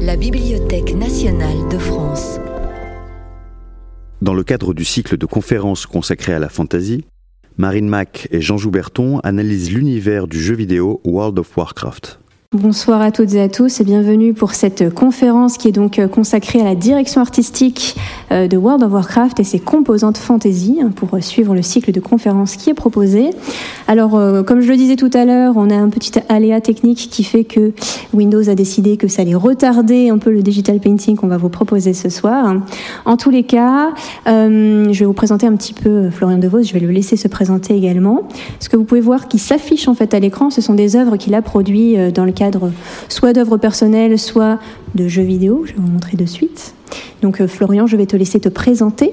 La Bibliothèque nationale de France. Dans le cadre du cycle de conférences consacré à la fantasy, Marine Mack et Jean Jouberton analysent l'univers du jeu vidéo World of Warcraft. Bonsoir à toutes et à tous et bienvenue pour cette conférence qui est donc consacrée à la direction artistique euh, de World of Warcraft et ses composantes fantasy hein, pour suivre le cycle de conférences qui est proposé. Alors, euh, comme je le disais tout à l'heure, on a un petit aléa technique qui fait que Windows a décidé que ça allait retarder un peu le digital painting qu'on va vous proposer ce soir. En tous les cas, euh, je vais vous présenter un petit peu Florian DeVos, je vais le laisser se présenter également. Ce que vous pouvez voir qui s'affiche en fait à l'écran, ce sont des œuvres qu'il a produites dans le soit d'œuvres personnelles, soit de jeux vidéo. Je vais vous montrer de suite. Donc euh, Florian, je vais te laisser te présenter.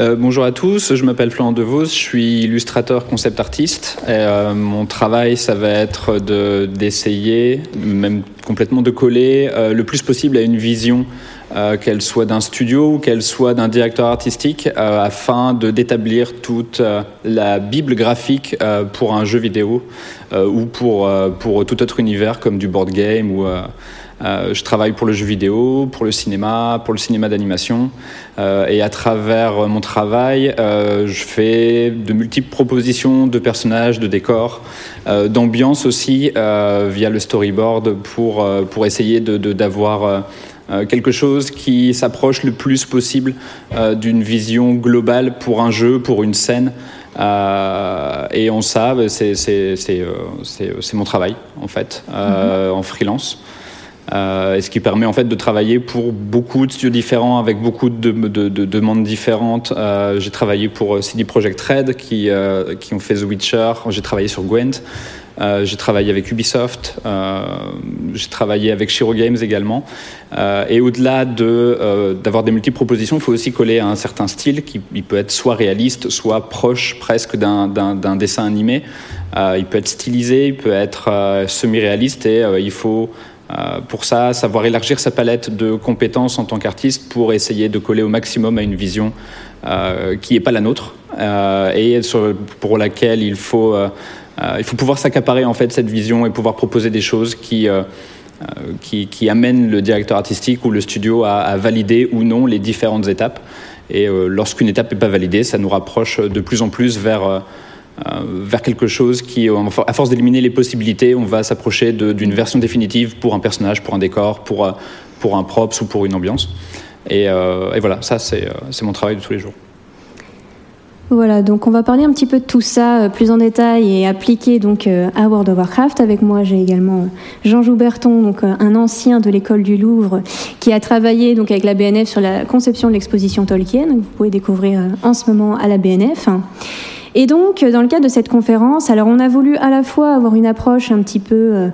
Euh, bonjour à tous, je m'appelle Florian Devos, je suis illustrateur concept artiste. Et, euh, mon travail, ça va être d'essayer, même complètement de coller le plus possible à une vision euh, qu'elle soit d'un studio ou qu'elle soit d'un directeur artistique, euh, afin de d'établir toute euh, la bible graphique pour un jeu vidéo ou pour, pour tout autre univers comme du board game ou je travaille pour le jeu vidéo, pour le cinéma, pour le cinéma d'animation. et à travers mon travail, je fais de multiples propositions de personnages, de décors, d'ambiance aussi, via le storyboard pour, pour essayer d'avoir... De, euh, quelque chose qui s'approche le plus possible euh, d'une vision globale pour un jeu, pour une scène. Euh, et en ça, c'est mon travail, en fait, mhm. en freelance. Et ce qui permet en fait de travailler pour beaucoup de studios différents avec beaucoup de, de, de demandes différentes. J'ai travaillé pour CD Projekt Red qui, qui ont fait The Witcher. J'ai travaillé sur Gwent. Euh, j'ai travaillé avec Ubisoft, euh, j'ai travaillé avec Shiro Games également. Euh, et au-delà de, d'avoir des multiples propositions, il faut aussi coller à un certain style qui peut être soit réaliste, soit proche presque d'un, dessin animé. il peut être stylisé, il peut être semi-réaliste et il faut pour ça, savoir élargir sa palette de compétences en tant qu'artiste pour essayer de coller au maximum à une vision qui n'est pas la nôtre et pour laquelle il faut il faut pouvoir s'accaparer en fait cette vision et pouvoir proposer des choses qui, euh, euh, qui, le directeur artistique ou le studio à, à valider ou non les différentes étapes. Et lorsqu'une étape n'est pas validée, ça nous rapproche de plus en plus vers vers quelque chose qui, à force d'éliminer les possibilités, on va s'approcher d'une version définitive pour un personnage, pour un décor, pour, pour un props ou pour une ambiance. Et, et voilà, ça c'est mon travail de tous les jours. Voilà, donc on va parler un petit peu de tout ça euh, plus en détail et appliquer donc euh, à World of Warcraft. Avec moi, j'ai également euh, Jean Jouberton, donc un ancien de l'école du Louvre, qui a travaillé donc avec la BNF sur la conception de l'exposition Tolkien. vous pouvez découvrir en ce moment à la BNF. Et donc, dans le cadre de cette conférence, alors on a voulu à la fois avoir une approche un petit peu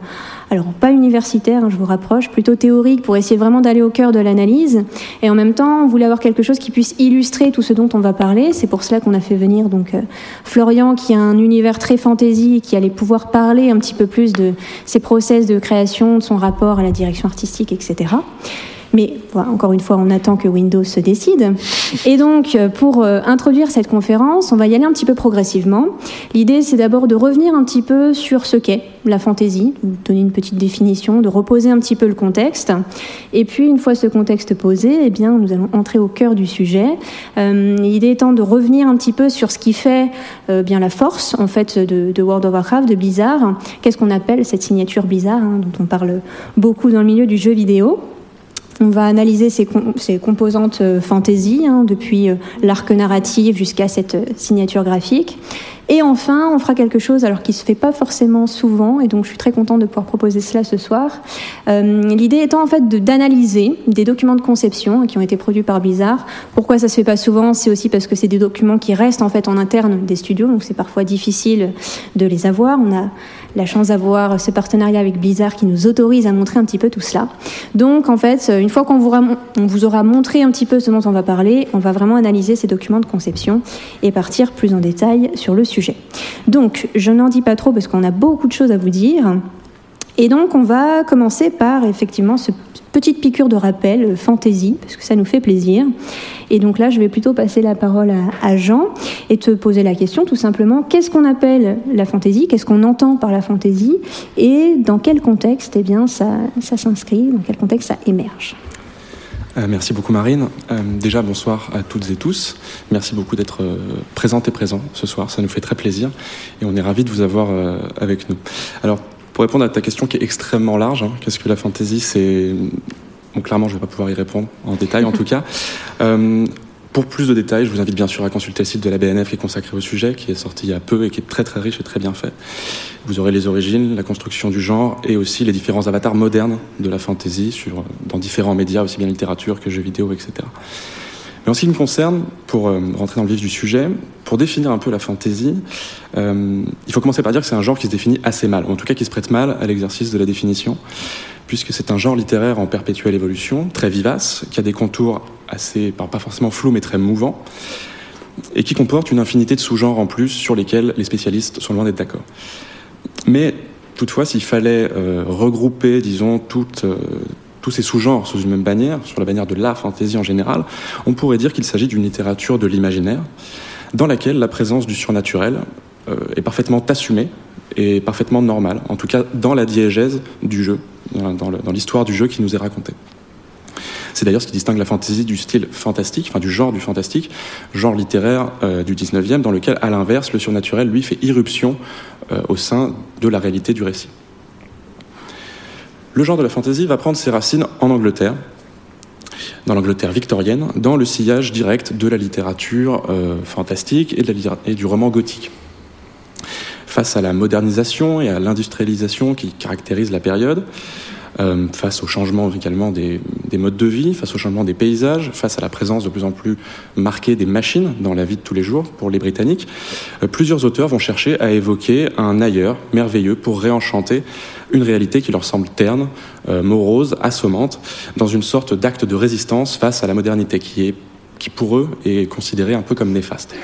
alors pas universitaire, hein, je vous rapproche, plutôt théorique pour essayer vraiment d'aller au cœur de l'analyse. Et en même temps, on voulait avoir quelque chose qui puisse illustrer tout ce dont on va parler. C'est pour cela qu'on a fait venir donc euh, Florian, qui a un univers très fantasy, qui allait pouvoir parler un petit peu plus de ses process de création, de son rapport à la direction artistique, etc. Mais encore une fois, on attend que Windows se décide. Et donc, euh, pour euh, introduire cette conférence, on va y aller un petit peu progressivement. L'idée, c'est d'abord de revenir un petit peu sur ce qu'est la fantaisie, donner une petite définition, de reposer un petit peu le contexte. Et puis, une fois ce contexte posé, eh bien, nous allons entrer au cœur du sujet. Euh, l'idée étant de revenir un petit peu sur ce qui fait bien la force, en fait, de, World of Warcraft, de Blizzard. Qu'est-ce qu'on appelle cette signature Blizzard, hein, dont on parle beaucoup dans le milieu du jeu vidéo. On va analyser ces, composantes euh, fantasy, hein, depuis euh, l'arc narratif jusqu'à cette euh, signature graphique. Et enfin, on fera quelque chose alors qui se fait pas forcément souvent, et donc je suis très contente de pouvoir proposer cela ce soir. L'idée étant en fait d'analyser des documents de conception qui ont été produits par Blizzard. Pourquoi ça se fait pas souvent? C'est aussi parce que c'est des documents qui restent en fait en interne des studios, donc c'est parfois difficile de les avoir. On a la chance d'avoir ce partenariat avec Blizzard qui nous autorise à montrer un petit peu tout cela. Donc en fait, une fois qu'on vous, vous aura montré un petit peu ce dont on va parler, on va vraiment analyser ces documents de conception et partir plus en détail sur le sujet. Donc je n'en dis pas trop parce qu'on a beaucoup de choses à vous dire. Et donc, on va commencer par effectivement ce petite piqûre de rappel, euh, fantaisie, parce que ça nous fait plaisir. Et donc là, je vais plutôt passer la parole à, Jean et te poser la question tout simplement, qu'est-ce qu'on appelle la fantaisie? Qu'est-ce qu'on entend par la fantaisie? Et dans quel contexte eh bien, ça, s'inscrit? Dans quel contexte ça émerge? Euh, merci beaucoup Marine. Euh, déjà bonsoir à toutes et tous. Merci beaucoup d'être euh, présente et présent ce soir. Ça nous fait très plaisir et on est ravis de vous avoir avec nous. Alors pour répondre à ta question qui est extrêmement large, hein, qu'est-ce que la fantaisie C'est bon, clairement je ne vais pas pouvoir y répondre en détail en tout cas. Pour plus de détails, je vous invite bien sûr à consulter le site de la BNF qui est consacré au sujet, qui est sorti il y a peu et qui est très très riche et très bien fait. Vous aurez les origines, la construction du genre et aussi les différents avatars modernes de la fantasy sur, dans différents médias, aussi bien littérature que jeux vidéo, etc. Mais en ce qui me concerne, pour euh, rentrer dans le vif du sujet, pour définir un peu la fantasy, euh, il faut commencer par dire que c'est un genre qui se définit assez mal, ou en tout cas qui se prête mal à l'exercice de la définition puisque c'est un genre littéraire en perpétuelle évolution, très vivace, qui a des contours assez, pas forcément flous, mais très mouvants, et qui comporte une infinité de sous-genres en plus sur lesquels les spécialistes sont loin d'être d'accord. Mais toutefois, s'il fallait euh, regrouper, disons, toutes, tous ces sous-genres sous une même bannière, sur la bannière de la fantaisie en général, on pourrait dire qu'il s'agit d'une littérature de l'imaginaire, dans laquelle la présence du surnaturel euh, est parfaitement assumée et parfaitement normale, en tout cas dans la diégèse du jeu, dans l'histoire du jeu qui nous est raconté. C'est d'ailleurs ce qui distingue la fantasy du style fantastique, enfin du genre du fantastique, genre littéraire euh, du 19e, dans lequel, à l'inverse, le surnaturel, lui, fait irruption euh, au sein de la réalité du récit. Le genre de la fantasy va prendre ses racines en Angleterre, dans l'Angleterre victorienne, dans le sillage direct de la littérature euh, fantastique et, du roman gothique. Face à la modernisation et à l'industrialisation qui caractérise la période, euh, face au changement également des, modes de vie, face au changement des paysages, face à la présence de plus en plus marquée des machines dans la vie de tous les jours pour les Britanniques, euh, plusieurs auteurs vont chercher à évoquer un ailleurs merveilleux pour réenchanter une réalité qui leur semble terne, euh, morose, assommante, dans une sorte d'acte de résistance face à la modernité qui, est, qui pour eux est considérée un peu comme néfaste.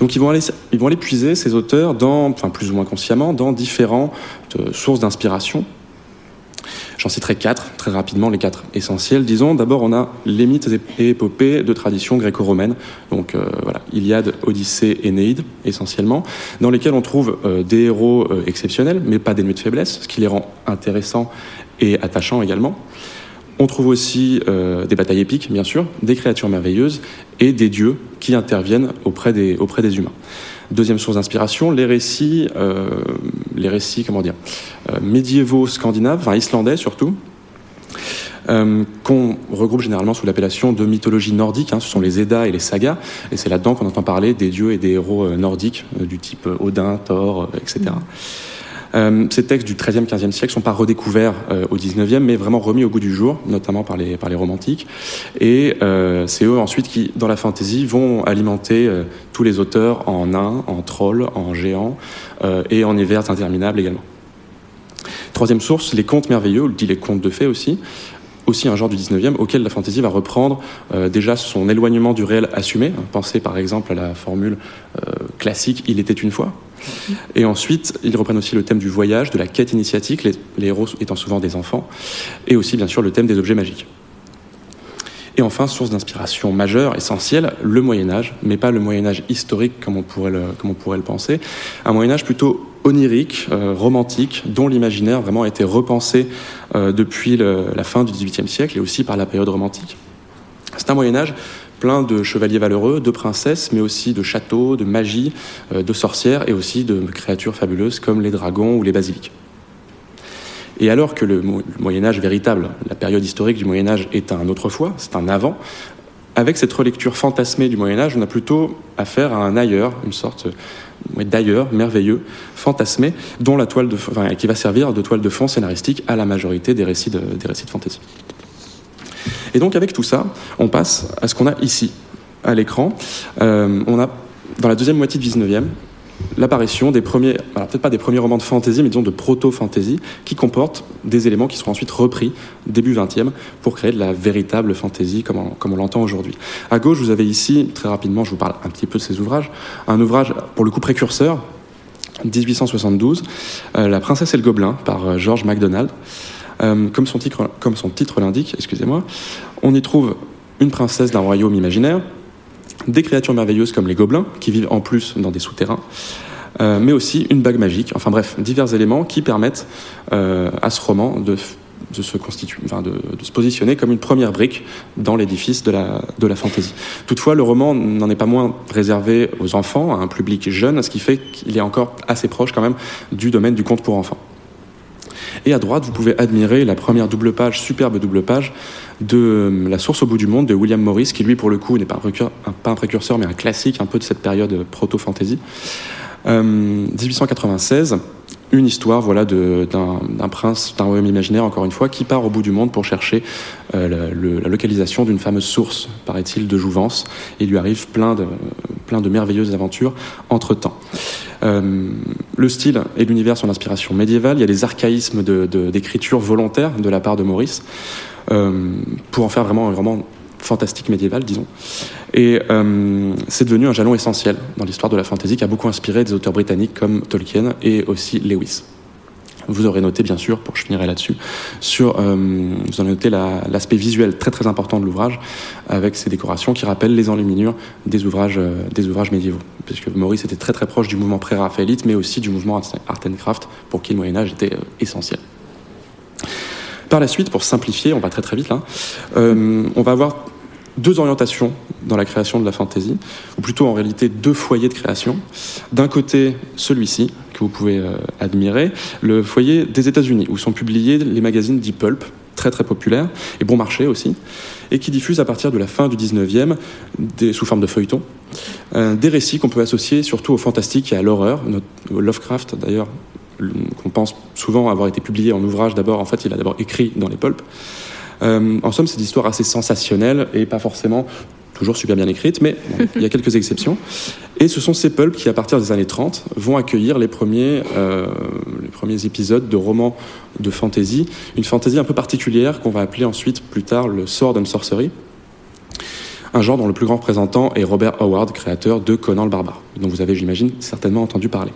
Donc ils vont aller, ils vont aller puiser ces auteurs, dans, enfin plus ou moins consciemment, dans différentes sources d'inspiration. J'en citerai quatre, très rapidement, les quatre essentiels. Disons, d'abord, on a les mythes et épopées de tradition gréco-romaine. Donc euh, voilà, Iliade, Odyssée, Énéide, essentiellement, dans lesquels on trouve euh, des héros exceptionnels, mais pas des de faiblesse, ce qui les rend intéressants et attachants également. On trouve aussi euh, des batailles épiques, bien sûr, des créatures merveilleuses et des dieux qui interviennent auprès des, auprès des humains. Deuxième source d'inspiration, les récits, euh, euh, médiévaux scandinaves, enfin islandais surtout, qu'on regroupe généralement sous l'appellation de mythologie nordique. Hein, ce sont les Eddas et les sagas, et c'est là-dedans qu'on entend parler des dieux et des héros nordiques du type Odin, Thor, etc. Euh, ces textes du XIIIe, XVe siècle sont pas redécouverts euh, au XIXe, mais vraiment remis au goût du jour, notamment par les, par les romantiques. Et euh, c'est eux ensuite qui, dans la fantaisie, vont alimenter tous les auteurs en nains, en trolls, en géants et en hivers interminables également. Troisième source, les contes merveilleux, ou dit les contes de fées aussi, aussi un genre du 19e auquel la fantaisie va reprendre déjà son éloignement du réel assumé. Pensez par exemple à la formule classique Il était une fois, et ensuite, ils reprennent aussi le thème du voyage, de la quête initiatique, les, héros étant souvent des enfants, et aussi bien sûr le thème des objets magiques. Et enfin, source d'inspiration majeure, essentielle, le Moyen Âge, mais pas le Moyen Âge historique comme on pourrait le penser, un Moyen Âge plutôt onirique, euh, romantique, dont l'imaginaire vraiment été repensé euh, depuis la fin du XVIIIe siècle et aussi par la période romantique. C'est un Moyen Âge plein de chevaliers valeureux, de princesses, mais aussi de châteaux, de magie, euh, de sorcières et aussi de créatures fabuleuses comme les dragons ou les basiliques. Et alors que le Moyen Âge véritable, la période historique du Moyen Âge est un autrefois, c'est un avant, avec cette relecture fantasmée du Moyen Âge, on a plutôt affaire à un ailleurs, une sorte d'ailleurs merveilleux, fantasmé, dont la toile qui va servir de toile de fond scénaristique à la majorité des récits de, des fantasy. Et donc avec tout ça, on passe à ce qu'on a ici, à l'écran. Euh, on a, dans la deuxième moitié du 19e, l'apparition des premiers, peut-être pas des premiers romans de fantasy, mais disons de proto-fantasy, qui comportent des éléments qui seront ensuite repris début 20e pour créer de la véritable fantasy comme on, l'entend aujourd'hui. À gauche, vous avez ici, très rapidement, je vous parle un petit peu de ces ouvrages, un ouvrage pour le coup précurseur, 1872, La princesse et le gobelin par George MacDonald. comme, son titre, comme son titre l'indique, excusez-moi, on y trouve une princesse d'un royaume imaginaire, des créatures merveilleuses comme les gobelins, qui vivent en plus dans des souterrains, euh, mais aussi une bague magique, enfin bref, divers éléments qui permettent euh, à ce roman de, se constituer, enfin de, se positionner comme une première brique dans l'édifice de la, de la fantaisie. Toutefois, le roman n'en est pas moins réservé aux enfants, à un public jeune, ce qui fait qu'il est encore assez proche quand même du domaine du conte pour enfants. Et à droite, vous pouvez admirer la première double page, superbe double page, de euh, La source au bout du monde de William Morris, qui lui, pour le coup, n'est pas, un précurseur, mais un classique un peu de cette période proto-fantasy. 1896, euh, une histoire voilà d'un prince d'un royaume imaginaire encore une fois qui part au bout du monde pour chercher euh, la localisation d'une fameuse source paraît-il de jouvence. Il lui arrive plein de merveilleuses aventures entre temps euh, le style et l'univers sont d'inspiration médiévale. Il y a des archaïsmes d'écriture de, volontaire de la part de Maurice pour en faire vraiment vraiment fantastique médiéval, disons. Et euh, c'est devenu un jalon essentiel dans l'histoire de la fantasy qui a beaucoup inspiré des auteurs britanniques comme Tolkien et aussi Lewis. Vous aurez noté, bien sûr, pour je finirai là-dessus, sur, euh, vous aurez noté l'aspect visuel très très important de l'ouvrage, avec ses décorations qui rappellent les enluminures des ouvrages, euh, des ouvrages médiévaux. Puisque Maurice était très très proche du mouvement pré-raphaélite, mais aussi du mouvement art and craft, pour qui le Moyen-Âge était essentiel. Par la suite, pour simplifier, on va très très vite là, on va avoir deux orientations dans la création de la fantaisie, ou plutôt en réalité deux foyers de création. D'un côté, celui-ci, que vous pouvez euh, admirer, le foyer des États-Unis, où sont publiés les magazines dits pulp, très très populaires, et bon marché aussi, et qui diffusent à partir de la fin du 19e, des, sous forme de feuilletons, euh, des récits qu'on peut associer surtout au fantastique et à l'horreur. Lovecraft, d'ailleurs, qu'on pense souvent avoir été publié en ouvrage d'abord, en fait, il a d'abord écrit dans les pulps. Euh, en somme, c'est des histoires assez sensationnelles et pas forcément toujours super bien écrites, mais il y a quelques exceptions. Et ce sont ces pulps qui, à partir des années 30, vont accueillir les premiers, euh, les premiers épisodes de romans de fantasy, une fantasy un peu particulière qu'on va appeler ensuite plus tard le sword and sorcery, un genre dont le plus grand représentant est Robert Howard, créateur de Conan le barbare, dont vous avez, j'imagine, certainement entendu parler.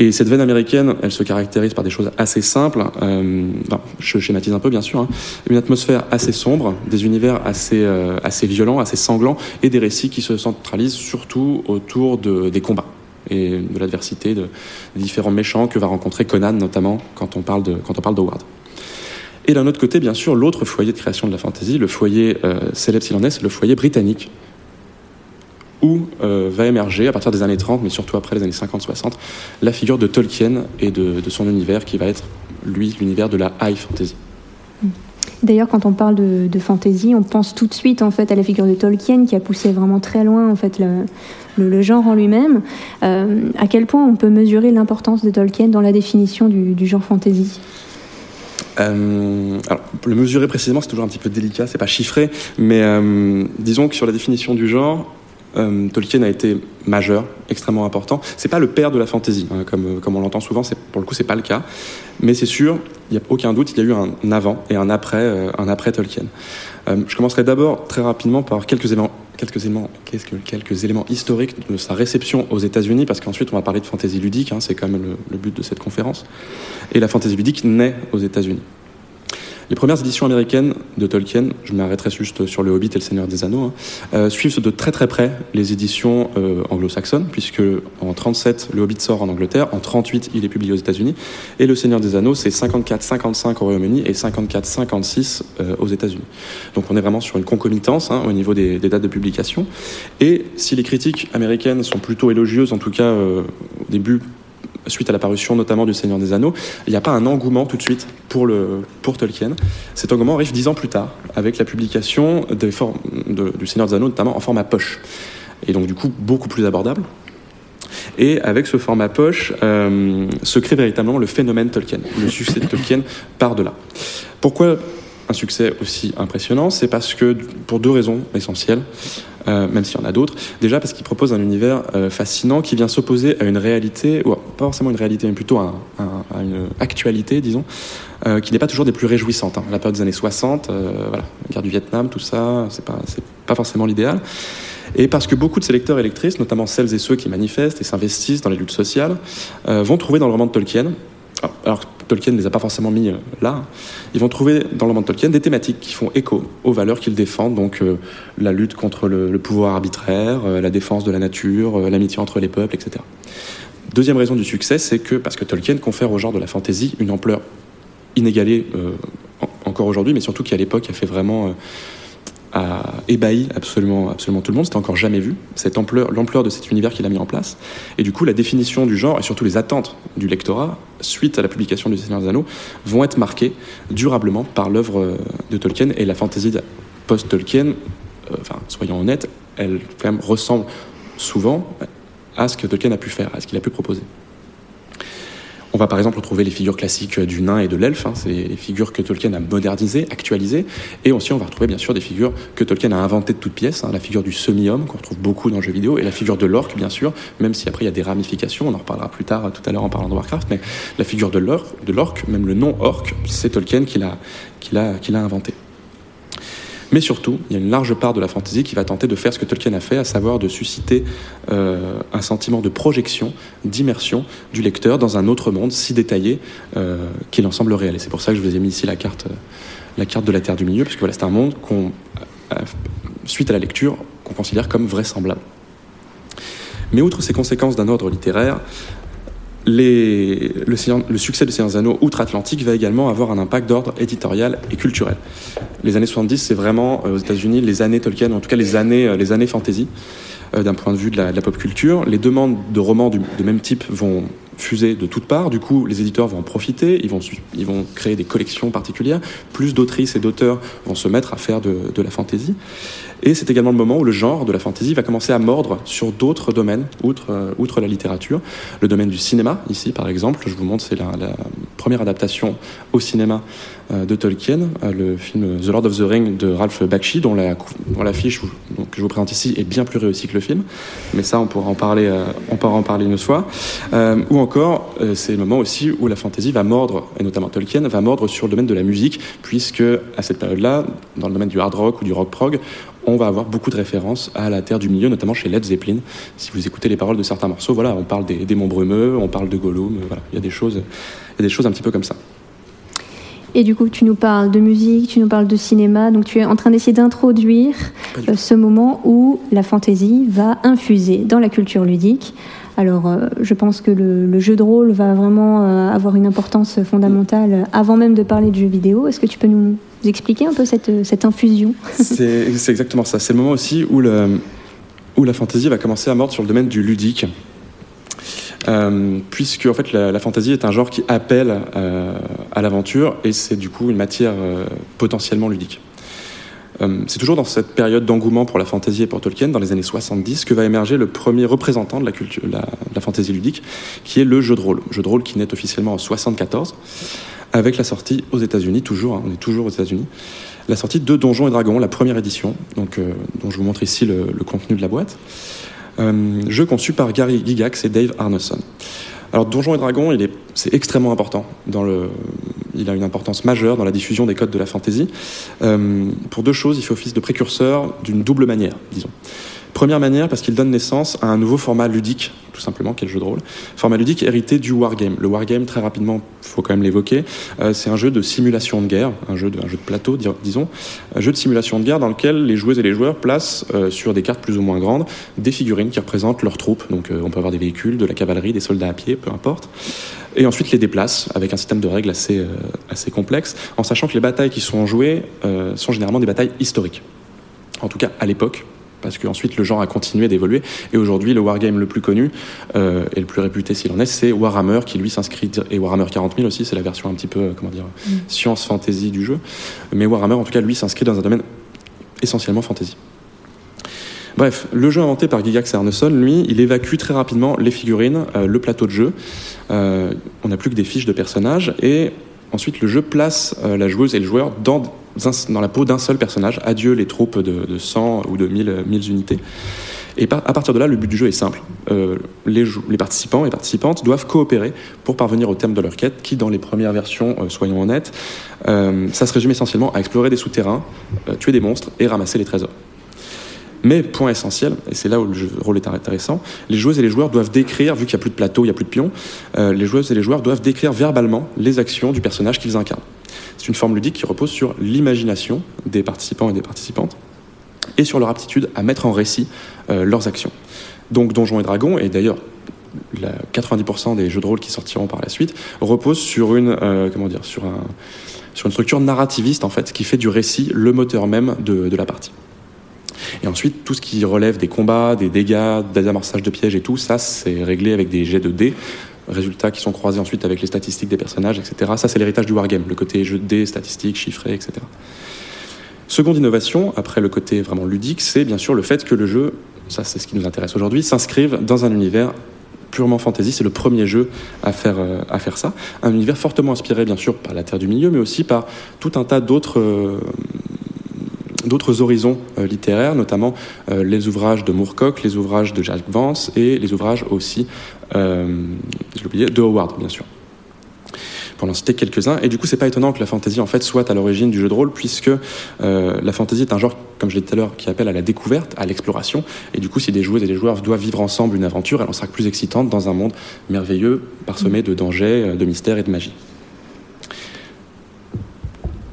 Et cette veine américaine, elle se caractérise par des choses assez simples. Euh, je schématise un peu, bien sûr. Hein. Une atmosphère assez sombre, des univers assez, euh, assez violents, assez sanglants, et des récits qui se centralisent surtout autour de, des combats et de l'adversité, de, des différents méchants que va rencontrer Conan, notamment quand on parle de, quand on parle d'Howard. Et d'un autre côté, bien sûr, l'autre foyer de création de la fantasy, le foyer euh, célèbre s'il en est, c'est le foyer britannique, où euh, va émerger, à partir des années 30, mais surtout après les années 50-60, la figure de Tolkien et de, son univers qui va être, lui, l'univers de la high fantasy. D'ailleurs, quand on parle de, fantasy, on pense tout de suite en fait à la figure de Tolkien qui a poussé vraiment très loin en fait le, genre en lui-même. Euh, à quel point on peut mesurer l'importance de Tolkien dans la définition du, genre fantasy? Euh, alors, le mesurer précisément, c'est toujours un petit peu délicat, c'est pas chiffré, mais disons que sur la définition du genre, euh, Tolkien a été majeur, extrêmement important. C'est pas le père de la fantasy, hein, comme, comme on l'entend souvent. Pour le coup, c'est pas le cas. Mais c'est sûr, il n'y a aucun doute, il y a eu un avant et un après, euh, un après Tolkien. Euh, je commencerai d'abord très rapidement par quelques éléments, quelques éléments, historiques de sa réception aux États-Unis, parce qu'ensuite on va parler de fantasy ludique. Hein, c'est quand même le, le but de cette conférence. Et la fantasy ludique naît aux États-Unis. Les premières éditions américaines de Tolkien, je m'arrêterai juste sur Le Hobbit et Le Seigneur des Anneaux, hein, euh, suivent de très très près les éditions euh, anglo-saxonnes, puisque en 37 Le Hobbit sort en Angleterre, en 38 il est publié aux États-Unis, et Le Seigneur des Anneaux c'est 54-55 au Royaume-Uni et 54-56 euh, aux États-Unis. Donc on est vraiment sur une concomitance hein, au niveau des, des, dates de publication. Et si les critiques américaines sont plutôt élogieuses, en tout cas au début suite à l'apparition notamment du Seigneur des Anneaux, il n'y a pas un engouement tout de suite pour, le, pour Tolkien. Cet engouement arrive dix ans plus tard, avec la publication des de, du Seigneur des Anneaux, notamment en format poche. Et donc du coup beaucoup plus abordable. Et avec ce format poche, euh, se crée véritablement le phénomène Tolkien. Le succès de Tolkien part de là. Pourquoi un succès aussi impressionnant C'est parce que, pour deux raisons essentielles. Euh, même s'il y en a d'autres. Déjà parce qu'il propose un univers euh, fascinant qui vient s'opposer à une réalité, ou pas forcément une réalité, mais plutôt à, une actualité, disons, euh, qui n'est pas toujours des plus réjouissantes. Hein. La période des années 60, voilà, la guerre du Vietnam, tout ça, c'est pas, pas forcément l'idéal. Et parce que beaucoup de ces lecteurs et notamment celles et ceux qui manifestent et s'investissent dans les luttes sociales, vont trouver dans le roman de Tolkien, alors Tolkien ne les a pas forcément mis là, ils vont trouver dans le roman de Tolkien des thématiques qui font écho aux valeurs qu'il défend, donc la lutte contre le, pouvoir arbitraire, la défense de la nature, l'amitié entre les peuples, etc. Deuxième raison du succès, c'est que parce que Tolkien confère au genre de la fantasy une ampleur inégalée euh, encore aujourd'hui, mais surtout qui à l'époque a fait vraiment euh, a ébahi absolument, absolument tout le monde. C'était encore jamais vu cette ampleur, l'ampleur de cet univers qu'il a mis en place. Et du coup, la définition du genre et surtout les attentes du lectorat suite à la publication du Seigneur des Anneaux vont être marquées durablement par l'œuvre euh, de Tolkien et la fantasy post-Tolkien. enfin, soyons honnêtes, elle quand même ressemble souvent à ce que Tolkien a pu faire, à ce qu'il a pu proposer. On va par exemple retrouver les figures classiques du nain et de l'elfe, hein, c'est les figures que Tolkien a modernisées, actualisées, et aussi on va retrouver bien sûr des figures que Tolkien a inventées de toutes pièces, hein, la figure du semi-homme qu'on retrouve beaucoup dans le jeu vidéo, et la figure de l'orque bien sûr, même si après il y a des ramifications, on en reparlera plus tard tout à l'heure en parlant de Warcraft, mais la figure de l'orque, même le nom orque, c'est Tolkien qui l'a inventé. Mais surtout, il y a une large part de la fantaisie qui va tenter de faire ce que Tolkien a fait, à savoir de susciter euh, un sentiment de projection, d'immersion du lecteur dans un autre monde si détaillé euh, qu'il en semble réel. C'est pour ça que je vous ai mis ici la carte, euh, la carte de la Terre du Milieu, puisque voilà, c'est un monde qu'on, suite à la lecture, qu'on considère comme vraisemblable. Mais outre ces conséquences d'un ordre littéraire, le, succès de Seigneur Anneaux outre-Atlantique va également avoir un impact d'ordre éditorial et culturel. Les années 70, c'est vraiment euh, aux États-Unis les années Tolkien, en tout cas les années, euh, les années fantasy, euh, d'un point de vue de la, pop culture. Les demandes de romans de même type vont fuser de toutes parts. Du coup, les éditeurs vont en profiter, ils vont, créer des collections particulières. Plus d'autrices et d'auteurs vont se mettre à faire de la fantasy. Et c'est également le moment où le genre de la fantasy va commencer à mordre sur d'autres domaines, outre, euh, outre la littérature. Le domaine du cinéma, ici par exemple, je vous montre, c'est la, première adaptation au cinéma euh, de Tolkien, euh, le film The Lord of the Ring de Ralph Bakshi, dont la, que je vous présente ici est bien plus réussie que le film. Mais ça, on pourra en parler, une fois. ou encore, c'est le moment aussi où la fantasy va mordre, et notamment Tolkien, va mordre sur le domaine de la musique, puisque à cette période-là, dans le domaine du hard rock ou du rock prog, on va avoir beaucoup de références à la Terre du Milieu, notamment chez Led Zeppelin. Si vous écoutez les paroles de certains morceaux, voilà, on parle des démons brumeux, on parle de Gollum, voilà, il y a des choses, il y a des choses un petit peu comme ça. Et du coup, tu nous parles de musique, tu nous parles de cinéma, donc tu es en train d'essayer d'introduire euh, ce moment où la fantaisie va infuser dans la culture ludique. Alors, euh, je pense que le, jeu de rôle va vraiment euh, avoir une importance fondamentale avant même de parler de jeux vidéo. Est-ce que tu peux nous expliquer un peu cette, cette infusion C'est exactement ça. C'est le moment aussi où, le, où la fantaisie va commencer à mordre sur le domaine du ludique. Euh, puisque en fait la, fantaisie est un genre qui appelle à l'aventure et c'est du coup une matière potentiellement ludique. Euh, c'est toujours dans cette période d'engouement pour la fantaisie et pour Tolkien, dans les années 70, que va émerger le premier représentant de la, culture, la, la fantaisie ludique, qui est le jeu de rôle. Jeu de rôle qui naît officiellement en 74, avec la sortie aux États-Unis, toujours, hein, on est toujours aux États-Unis, la sortie de Donjons et Dragons, la première édition, donc, euh, dont je vous montre ici le, contenu de la boîte. Euh, jeu conçu par Gary Gigax et Dave Arneson. Alors Donjons et Dragons, il est, c'est extrêmement important. Dans le, il a une importance majeure dans la diffusion des codes de la fantasy. Euh, pour deux choses, il fait office de précurseur d'une double manière, disons. Première manière, parce qu'il donne naissance à un nouveau format ludique, tout simplement, qui est le jeu de rôle. Format ludique hérité du wargame. Le wargame, très rapidement, faut quand même l'évoquer, euh, c'est un jeu de simulation de guerre, un jeu de, plateau, disons, un jeu de simulation de guerre dans lequel les joueuses et les joueurs placent euh, sur des cartes plus ou moins grandes des figurines qui représentent leurs troupes. Donc euh, on peut avoir des véhicules, de la cavalerie, des soldats à pied, peu importe. Et ensuite les déplace avec un système de règles assez complexe, en sachant que les batailles qui sont jouées sont généralement des batailles historiques. En tout cas, à l'époque, parce qu'ensuite le genre a continué d'évoluer. Et aujourd'hui, le wargame le plus connu euh, et le plus réputé s'il en est, c'est Warhammer, qui lui s'inscrit, et Warhammer 40 000 aussi, c'est la version un petit peu, euh, comment dire, mm. science fantasy du jeu. Mais Warhammer, en tout cas, lui s'inscrit dans un domaine essentiellement fantasy. Bref, le jeu inventé par Gigax et Arneson, lui, il évacue très rapidement les figurines, euh, le plateau de jeu. on n'a plus que des fiches de personnages et ensuite le jeu place la joueuse et le joueur dans la peau d'un seul personnage. Adieu les troupes de, 100 ou de 1000, 1000 unités. Et à partir de là, le but du jeu est simple. Euh, les, participants et participantes doivent coopérer pour parvenir au thème de leur quête, qui, dans les premières versions, euh, soyons honnêtes, euh, ça se résume essentiellement à explorer des souterrains, tuer des monstres et ramasser les trésors. Mais, point essentiel, et c'est là où le rôle est intéressant, les joueuses et les joueurs doivent décrire, vu qu'il n'y a plus de plateau, il n'y a plus de pions, euh, les joueuses et les joueurs doivent décrire verbalement les actions du personnage qu'ils incarnent. C'est une forme ludique qui repose sur l'imagination des participants et des participantes et sur leur aptitude à mettre en récit euh, leurs actions. Donc Donjons et Dragons, et d'ailleurs 90% des jeux de rôle qui sortiront par la suite, reposent sur une, euh, comment dire, sur, un, sur une structure narrativiste en fait, qui fait du récit le moteur même de la partie. Et ensuite, tout ce qui relève des combats, des dégâts, des amorçages de pièges et tout, ça, c'est réglé avec des jets de dés, résultats qui sont croisés ensuite avec les statistiques des personnages, etc. Ça, c'est l'héritage du wargame, le côté jeu de dés, statistiques, chiffrés, etc. Seconde innovation, après le côté vraiment ludique, c'est bien sûr le fait que le jeu, ça c'est ce qui nous intéresse aujourd'hui, s'inscrive dans un univers purement fantasy. C'est le premier jeu à faire, euh, à faire ça. Un univers fortement inspiré, bien sûr, par la Terre du Milieu, mais aussi par tout un tas d'autres. Euh, d'autres horizons euh, littéraires, notamment les ouvrages de Moorcock, les ouvrages de Jack Vance et les ouvrages aussi, je oublié, de Howard, bien sûr pour en citer quelques-uns. Et du coup, c'est pas étonnant que la fantasy en fait soit à l'origine du jeu de rôle, puisque euh, la fantasy est un genre, comme je l'ai dit tout à l'heure, qui appelle à la découverte, à l'exploration. Et du coup, si des joueuses et des joueurs doivent vivre ensemble une aventure, elle en sera plus excitante dans un monde merveilleux, parsemé de dangers, de mystères et de magie.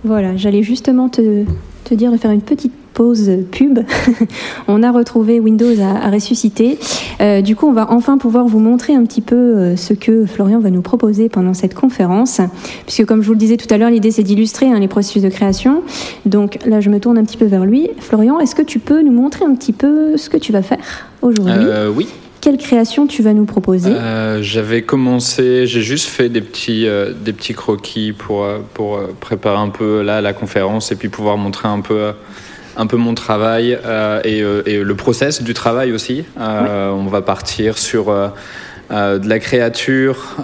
Voilà, j'allais justement te, te dire de faire une petite pause pub. on a retrouvé Windows à, ressusciter. Euh, du coup, on va enfin pouvoir vous montrer un petit peu euh, ce que Florian va nous proposer pendant cette conférence. Puisque, comme je vous le disais tout à l'heure, l'idée c'est d'illustrer hein, les processus de création. Donc là, je me tourne un petit peu vers lui. Florian, est-ce que tu peux nous montrer un petit peu ce que tu vas faire aujourd'hui? Euh, Oui. Quelle création tu vas nous proposer? J'avais commencé, j'ai juste fait des petits, des petits croquis pour, pour préparer un peu là la conférence et puis pouvoir montrer un peu un peu mon travail euh, euh, et, le process du travail aussi. Euh, on va partir sur de la créature,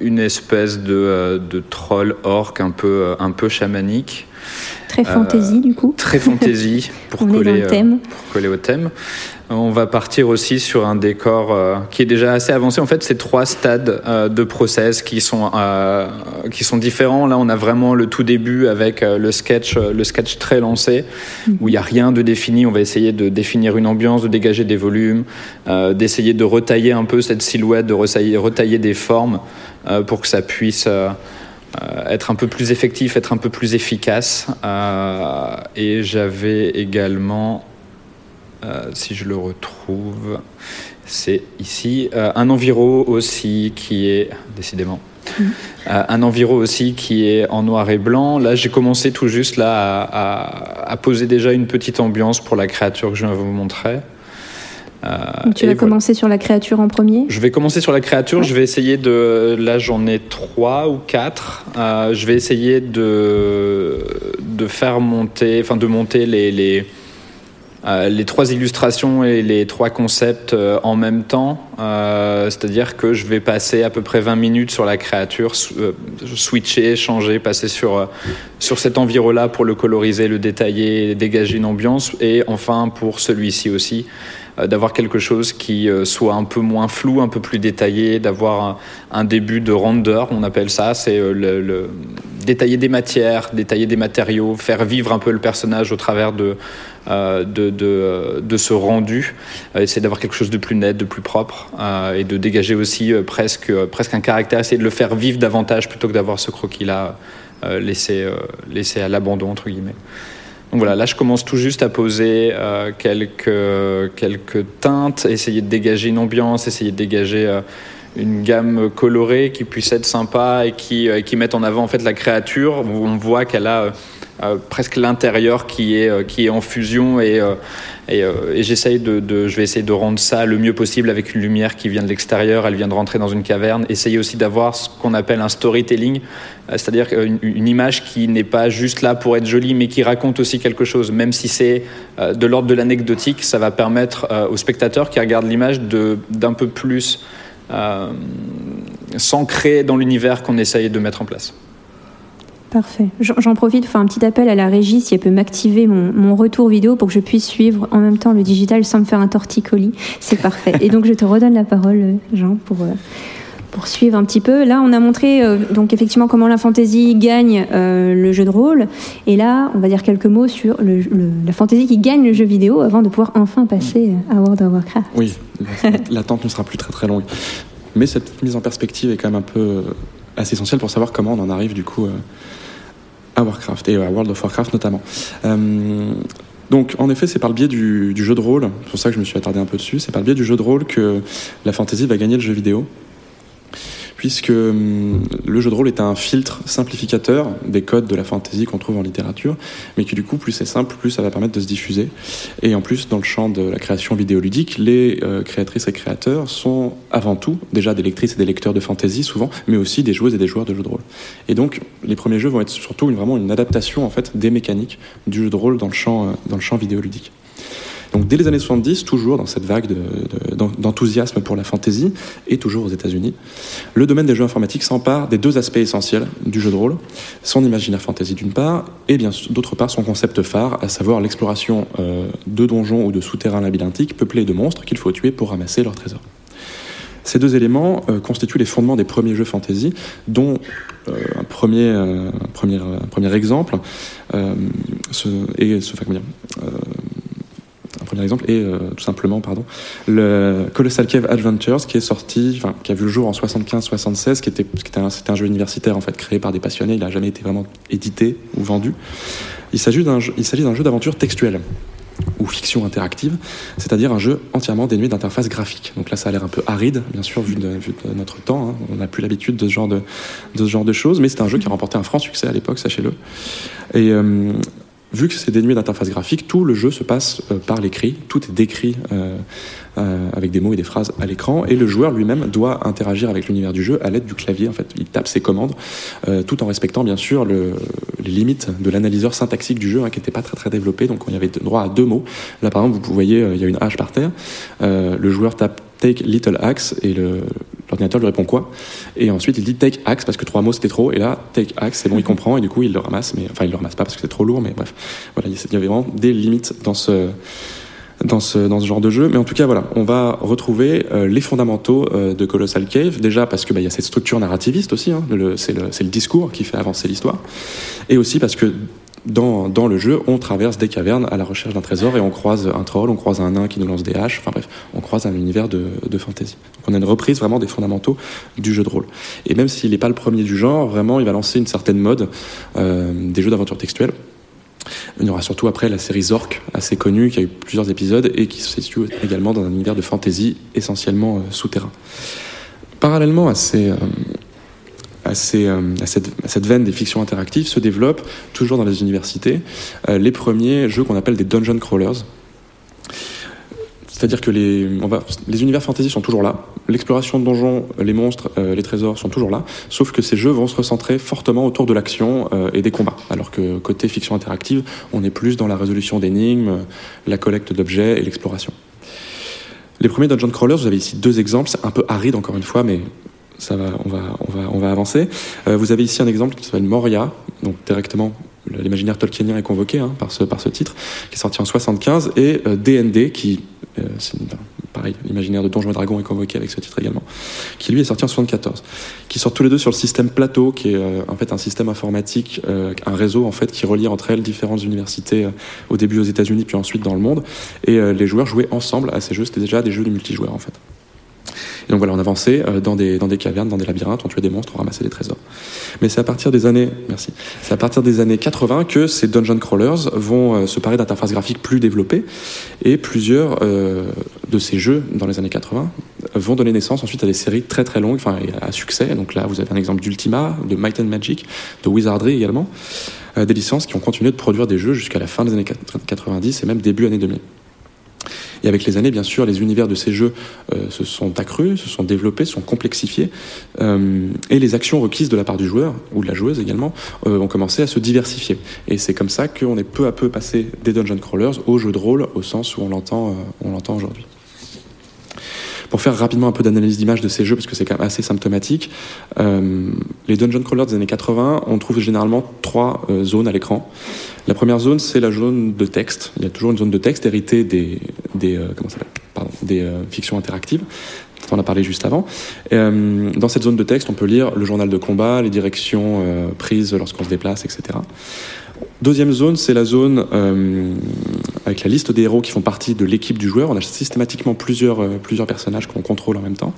une espèce de, de, troll orc un peu, un peu chamanique. Très fantaisie du coup. Très fantaisie pour, coller, pour coller au thème. On va partir aussi sur un décor euh, qui est déjà assez avancé. En fait, c'est trois stades euh, de process qui sont euh, qui sont différents. Là, on a vraiment le tout début avec le sketch, le sketch très lancé, où il n'y a rien de défini. On va essayer de définir une ambiance, de dégager des volumes, d'essayer de retailler un peu cette silhouette, de retailler, retailler des formes pour que ça puisse être un peu plus effectif, être un peu plus efficace. et j'avais également euh, si je le retrouve, c'est ici. Euh, un enviro aussi qui est, décidément, mm. euh, un enviro aussi qui est en noir et blanc. Là, j'ai commencé tout juste là à, poser déjà une petite ambiance pour la créature que je vais vous montrer. tu vas commencer sur la créature en premier? Je vais commencer sur la créature. Je vais essayer de. Là, j'en ai trois ou quatre. je vais essayer de, de faire monter, enfin, de monter les, les les trois illustrations et les trois concepts euh, en même temps, euh, c'est-à-dire que je vais passer à peu près 20 minutes sur la créature, switcher, changer, passer sur, sur cet environ-là pour le coloriser, le détailler, dégager une ambiance, et enfin pour celui-ci aussi, d'avoir quelque chose qui soit un peu moins flou, un peu plus détaillé, d'avoir un, début de render, on appelle ça, c'est le, détailler des matières, détailler des matériaux, faire vivre un peu le personnage au travers de euh, de, ce rendu, euh, essayer d'avoir quelque chose de plus net, de plus propre, euh, et de dégager aussi presque, presque un caractère, essayer de le faire vivre davantage plutôt que d'avoir ce croquis-là laissé, laissé à l'abandon, entre guillemets. Donc voilà, là je commence tout juste à poser quelques, quelques teintes, essayer de dégager une ambiance, essayer de dégager une gamme colorée qui puisse être sympa et qui, qui mette en avant en fait la créature. On voit qu'elle a euh, presque l'intérieur qui est euh, qui est en fusion et euh, et, j'essaye de, je vais essayer de rendre ça le mieux possible avec une lumière qui vient de l'extérieur, elle vient de rentrer dans une caverne. Essayer aussi d'avoir ce qu'on appelle un storytelling, c'est-à-dire une, une, image qui n'est pas juste là pour être jolie, mais qui raconte aussi quelque chose. Même si c'est de l'ordre de l'anecdotique, ça va permettre aux spectateurs qui regardent l'image d'un peu plus s'ancrer dans l'univers qu'on essaye de mettre en place. Parfait. J'en profite pour faire un petit appel à la régie si elle peut m'activer mon, retour vidéo pour que je puisse suivre en même temps le digital sans me faire un torticolis. C'est parfait. Et donc je te redonne la parole, Jean, pour, euh, pour suivre un petit peu. Là, on a montré donc effectivement comment la fantasy gagne le jeu de rôle. Et là, on va dire quelques mots sur la fantasy qui gagne le jeu vidéo avant de pouvoir enfin passer à World of Warcraft. Oui, l'attente ne sera plus très très longue. Mais cette mise en perspective est quand même un peu assez essentielle pour savoir comment on en arrive du coup Warcraft et à World of Warcraft notamment. Donc, en effet, c'est par le biais du, jeu de rôle, c'est pour ça que je me suis attardé un peu dessus, c'est par le biais du jeu de rôle que la fantasy va gagner le jeu vidéo puisque hum, le jeu de rôle est un filtre simplificateur des codes de la fantasy qu'on trouve en littérature, mais qui du coup, plus c'est simple, plus ça va permettre de se diffuser. Et en plus, dans le champ de la création vidéoludique, les euh, créatrices et créateurs sont avant tout déjà des lectrices et des lecteurs de fantasy souvent, mais aussi des joueuses et des joueurs de jeux de rôle. Et donc, les premiers jeux vont être surtout vraiment une adaptation en fait des mécaniques du jeu de rôle dans le champ, euh, dans le champ vidéoludique. Donc dès les années 70, toujours dans cette vague d'enthousiasme pour la fantasy, et toujours aux États-Unis, le domaine des jeux informatiques s'empare des deux aspects essentiels du jeu de rôle, son imaginaire fantasy d'une part, et bien d'autre part son concept phare, à savoir l'exploration euh, de donjons ou de souterrains labyrinthiques peuplés de monstres qu'il faut tuer pour ramasser leurs trésors. Ces deux éléments euh, constituent les fondements des premiers jeux fantasy, dont euh, un, premier, exemple ce, est ce, enfin, un premier exemple est euh, tout simplement pardon, le Colossal Cave Adventures qui est sorti, qui a vu le jour en 75-76, qui était, un, un, jeu universitaire en fait créé par des passionnés. Il n'a jamais été vraiment édité ou vendu. Il s'agit d'un jeu, d'aventure textuelle ou fiction interactive, c'est-à-dire un jeu entièrement dénué d'interface graphique. Donc là, ça a l'air un peu aride, bien sûr, vu de, notre temps. Hein. On n'a plus l'habitude de ce genre de, de, ce genre de choses, mais c'est un jeu qui a remporté un franc succès à l'époque, sachez-le. Et euh, vu que c'est dénué d'interface graphique, tout le jeu se passe euh, par l'écrit, tout est décrit euh, euh, avec des mots et des phrases à l'écran, et le joueur lui-même doit interagir avec l'univers du jeu à l'aide du clavier. En fait, il tape ses commandes, tout en respectant bien sûr le, les limites de l'analyseur syntaxique du jeu, hein, qui n'était pas très très développé. Donc, on y avait droit à deux mots. Là, par exemple, vous voyez, il y a une hache par terre. le joueur tape take little axe et l'ordinateur lui répond quoi? Et ensuite il dit take axe parce que trois mots c'était trop et là take axe c'est bon il comprend et du coup il le ramasse mais enfin il le ramasse pas parce que c'est trop lourd mais bref voilà il y avait vraiment des limites dans ce dans ce, dans ce genre de jeu. Mais en tout cas, voilà, on va retrouver euh, les fondamentaux euh, de Colossal Cave. Déjà parce que bah, y a cette structure narrativiste aussi. Hein, c'est le, discours qui fait avancer l'histoire. Et aussi parce que dans, le jeu, on traverse des cavernes à la recherche d'un trésor et on croise un troll, on croise un nain qui nous lance des haches, enfin bref, on croise un univers de, de fantasy. Donc on a une reprise vraiment des fondamentaux du jeu de rôle. Et même s'il n'est pas le premier du genre, vraiment, il va lancer une certaine mode euh, des jeux d'aventure textuelle. Il y aura surtout après la série Zork, assez connue, qui a eu plusieurs épisodes et qui se situe également dans un univers de fantasy essentiellement euh, souterrain. Parallèlement à ces, euh, à, euh, cette, veine des fictions interactives se développent, toujours dans les universités, euh, les premiers jeux qu'on appelle des dungeon crawlers. C'est-à-dire que les, on va, les univers fantasy sont toujours là, l'exploration de donjons, les monstres, euh, les trésors sont toujours là, sauf que ces jeux vont se recentrer fortement autour de l'action et des combats, alors que côté fiction interactive, on est plus dans la résolution d'énigmes, la collecte d'objets et l'exploration. Les premiers dungeon crawlers, vous avez ici deux exemples, c'est un peu aride encore une fois, mais on, va, avancer. Euh, vous avez ici un exemple qui s'appelle Moria, donc directement l'imaginaire tolkienien est convoqué hein, par, ce, par ce titre, qui est sorti en 75, et DND, euh, qui, euh, c'est pareil, l'imaginaire de Donjons et Dragons est convoqué avec ce titre également, qui lui est sorti en 74, qui sortent tous les deux sur le système Plateau, qui est en fait un système informatique, un réseau en fait qui relie entre elles différentes universités au début aux États-Unis puis ensuite dans le monde, et les joueurs jouaient ensemble à ces jeux, c'était déjà des jeux de multijoueurs en fait. Et donc voilà, on avançait euh, dans des, dans des cavernes, dans des labyrinthes, on tuait des monstres, on ramassait des trésors. Mais c'est à partir des années, merci, c'est à partir des années 80 que ces dungeon crawlers vont euh, se parer d'interfaces graphiques plus développées et plusieurs euh, de ces jeux dans les années 80 vont donner naissance ensuite à des séries très très longues, enfin à succès. Donc là, vous avez un exemple d'Ultima, de Might and Magic, de Wizardry également, des licences qui ont continué de produire des jeux jusqu'à la fin des années 90 et même début années 2000. Et avec les années, bien sûr, les univers de ces jeux euh, se sont accrus, se sont développés, se sont complexifiés, euh, et les actions requises de la part du joueur, ou de la joueuse également, euh, ont commencé à se diversifier. Et c'est comme ça qu'on est peu à peu passé des dungeon crawlers au jeu de rôle, au sens où on l'entend aujourd'hui. Pour faire rapidement un peu d'analyse d'image de ces jeux, parce que c'est quand même assez symptomatique, euh, les dungeon crawlers des années 80, on trouve généralement trois euh, zones à l'écran. La première zone, c'est la zone de texte. Il y a toujours une zone de texte héritée des, des, euh, comment des fictions interactives. on a parlé juste avant. dans cette zone de texte, on peut lire le journal de combat, les directions prises lorsqu'on se déplace, etc. Deuxième zone, c'est la zone euh, avec la liste des héros qui font partie de l'équipe du joueur. On a systématiquement plusieurs, euh, plusieurs personnages qu'on contrôle en même temps.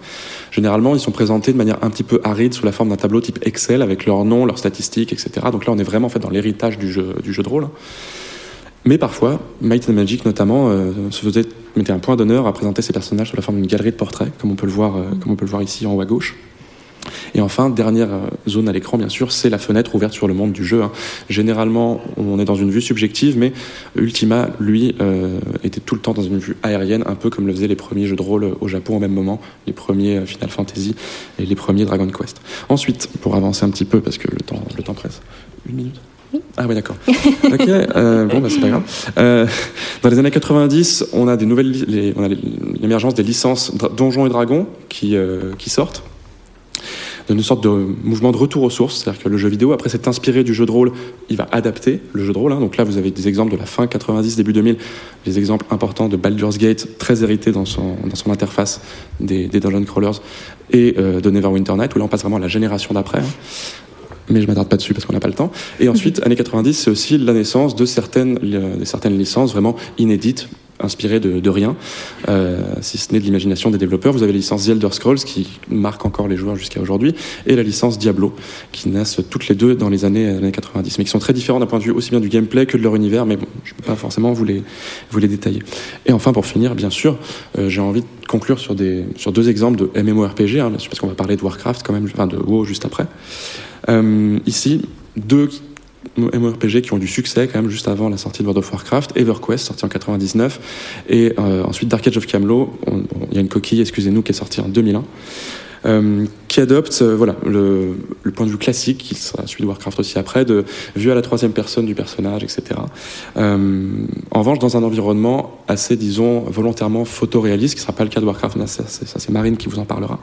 Généralement, ils sont présentés de manière un petit peu aride sous la forme d'un tableau type Excel avec leur nom, leurs statistiques, etc. Donc là, on est vraiment en fait dans l'héritage du jeu, du jeu de rôle. Mais parfois, Might and Magic notamment euh, se faisait mettait un point d'honneur à présenter ces personnages sous la forme d'une galerie de portraits, comme on peut le voir, comme on peut le voir ici en haut à gauche. Enfin, dernière euh, zone à l'écran, bien sûr, c'est la fenêtre ouverte sur le monde du jeu. Hein. Généralement, on est dans une vue subjective, mais Ultima, lui, euh, était tout le temps dans une vue aérienne, un peu comme le faisaient les premiers jeux de rôle au Japon au même moment, les premiers euh, Final Fantasy et les premiers Dragon Quest. Ensuite, pour avancer un petit peu, parce que le temps, le temps presse, une minute? Ah oui, d'accord. ok, bon, bah, c'est pas grave. dans les années 90, on a des nouvelles, on a l'émergence des licences Donjons et Dragons qui, qui sortent une sorte de mouvement de retour aux sources. C'est-à-dire que le jeu vidéo, après s'être inspiré du jeu de rôle, il va adapter le jeu de rôle. Hein. Donc là, vous avez des exemples de la fin 90, début 2000, des exemples importants de Baldur's Gate, très hérité dans son, dans son interface des, des Dungeon Crawlers, et euh, de Neverwinter Night, où là on passe vraiment à la génération d'après. Hein. mais je m'attarde pas dessus parce qu'on n'a pas le temps. Et ensuite, années 90, c'est aussi la naissance de certaines, de certaines licences vraiment inédites, inspiré de, rien, euh, si ce n'est de l'imagination des développeurs. Vous avez la licence The Elder Scrolls qui marque encore les joueurs jusqu'à aujourd'hui, et la licence Diablo qui naissent toutes les deux dans les années, années 90, mais qui sont très différents d'un point de vue aussi bien du gameplay que de leur univers, mais bon, je ne peux pas forcément vous les, vous les détailler. Et enfin, pour finir, bien sûr, euh, j'ai envie de conclure sur, des, sur deux exemples de MMORPG, hein, parce qu'on va parler de Warcraft quand même, enfin de WoW juste après. Euh, ici, deux MMORPG qui ont du succès quand même juste avant la sortie de World of Warcraft, EverQuest sorti en 99 et euh, ensuite Dark Age of Camelot, il y a une coquille, excusez-nous, qui est sortie en 2001. Euh, qui adopte euh, voilà, le, le, point de vue classique, qui sera celui de Warcraft aussi après, de vue à la troisième personne du personnage, etc. Euh, en revanche, dans un environnement assez, disons, volontairement photoréaliste, qui ne sera pas le cas de Warcraft, ça c'est Marine qui vous en parlera.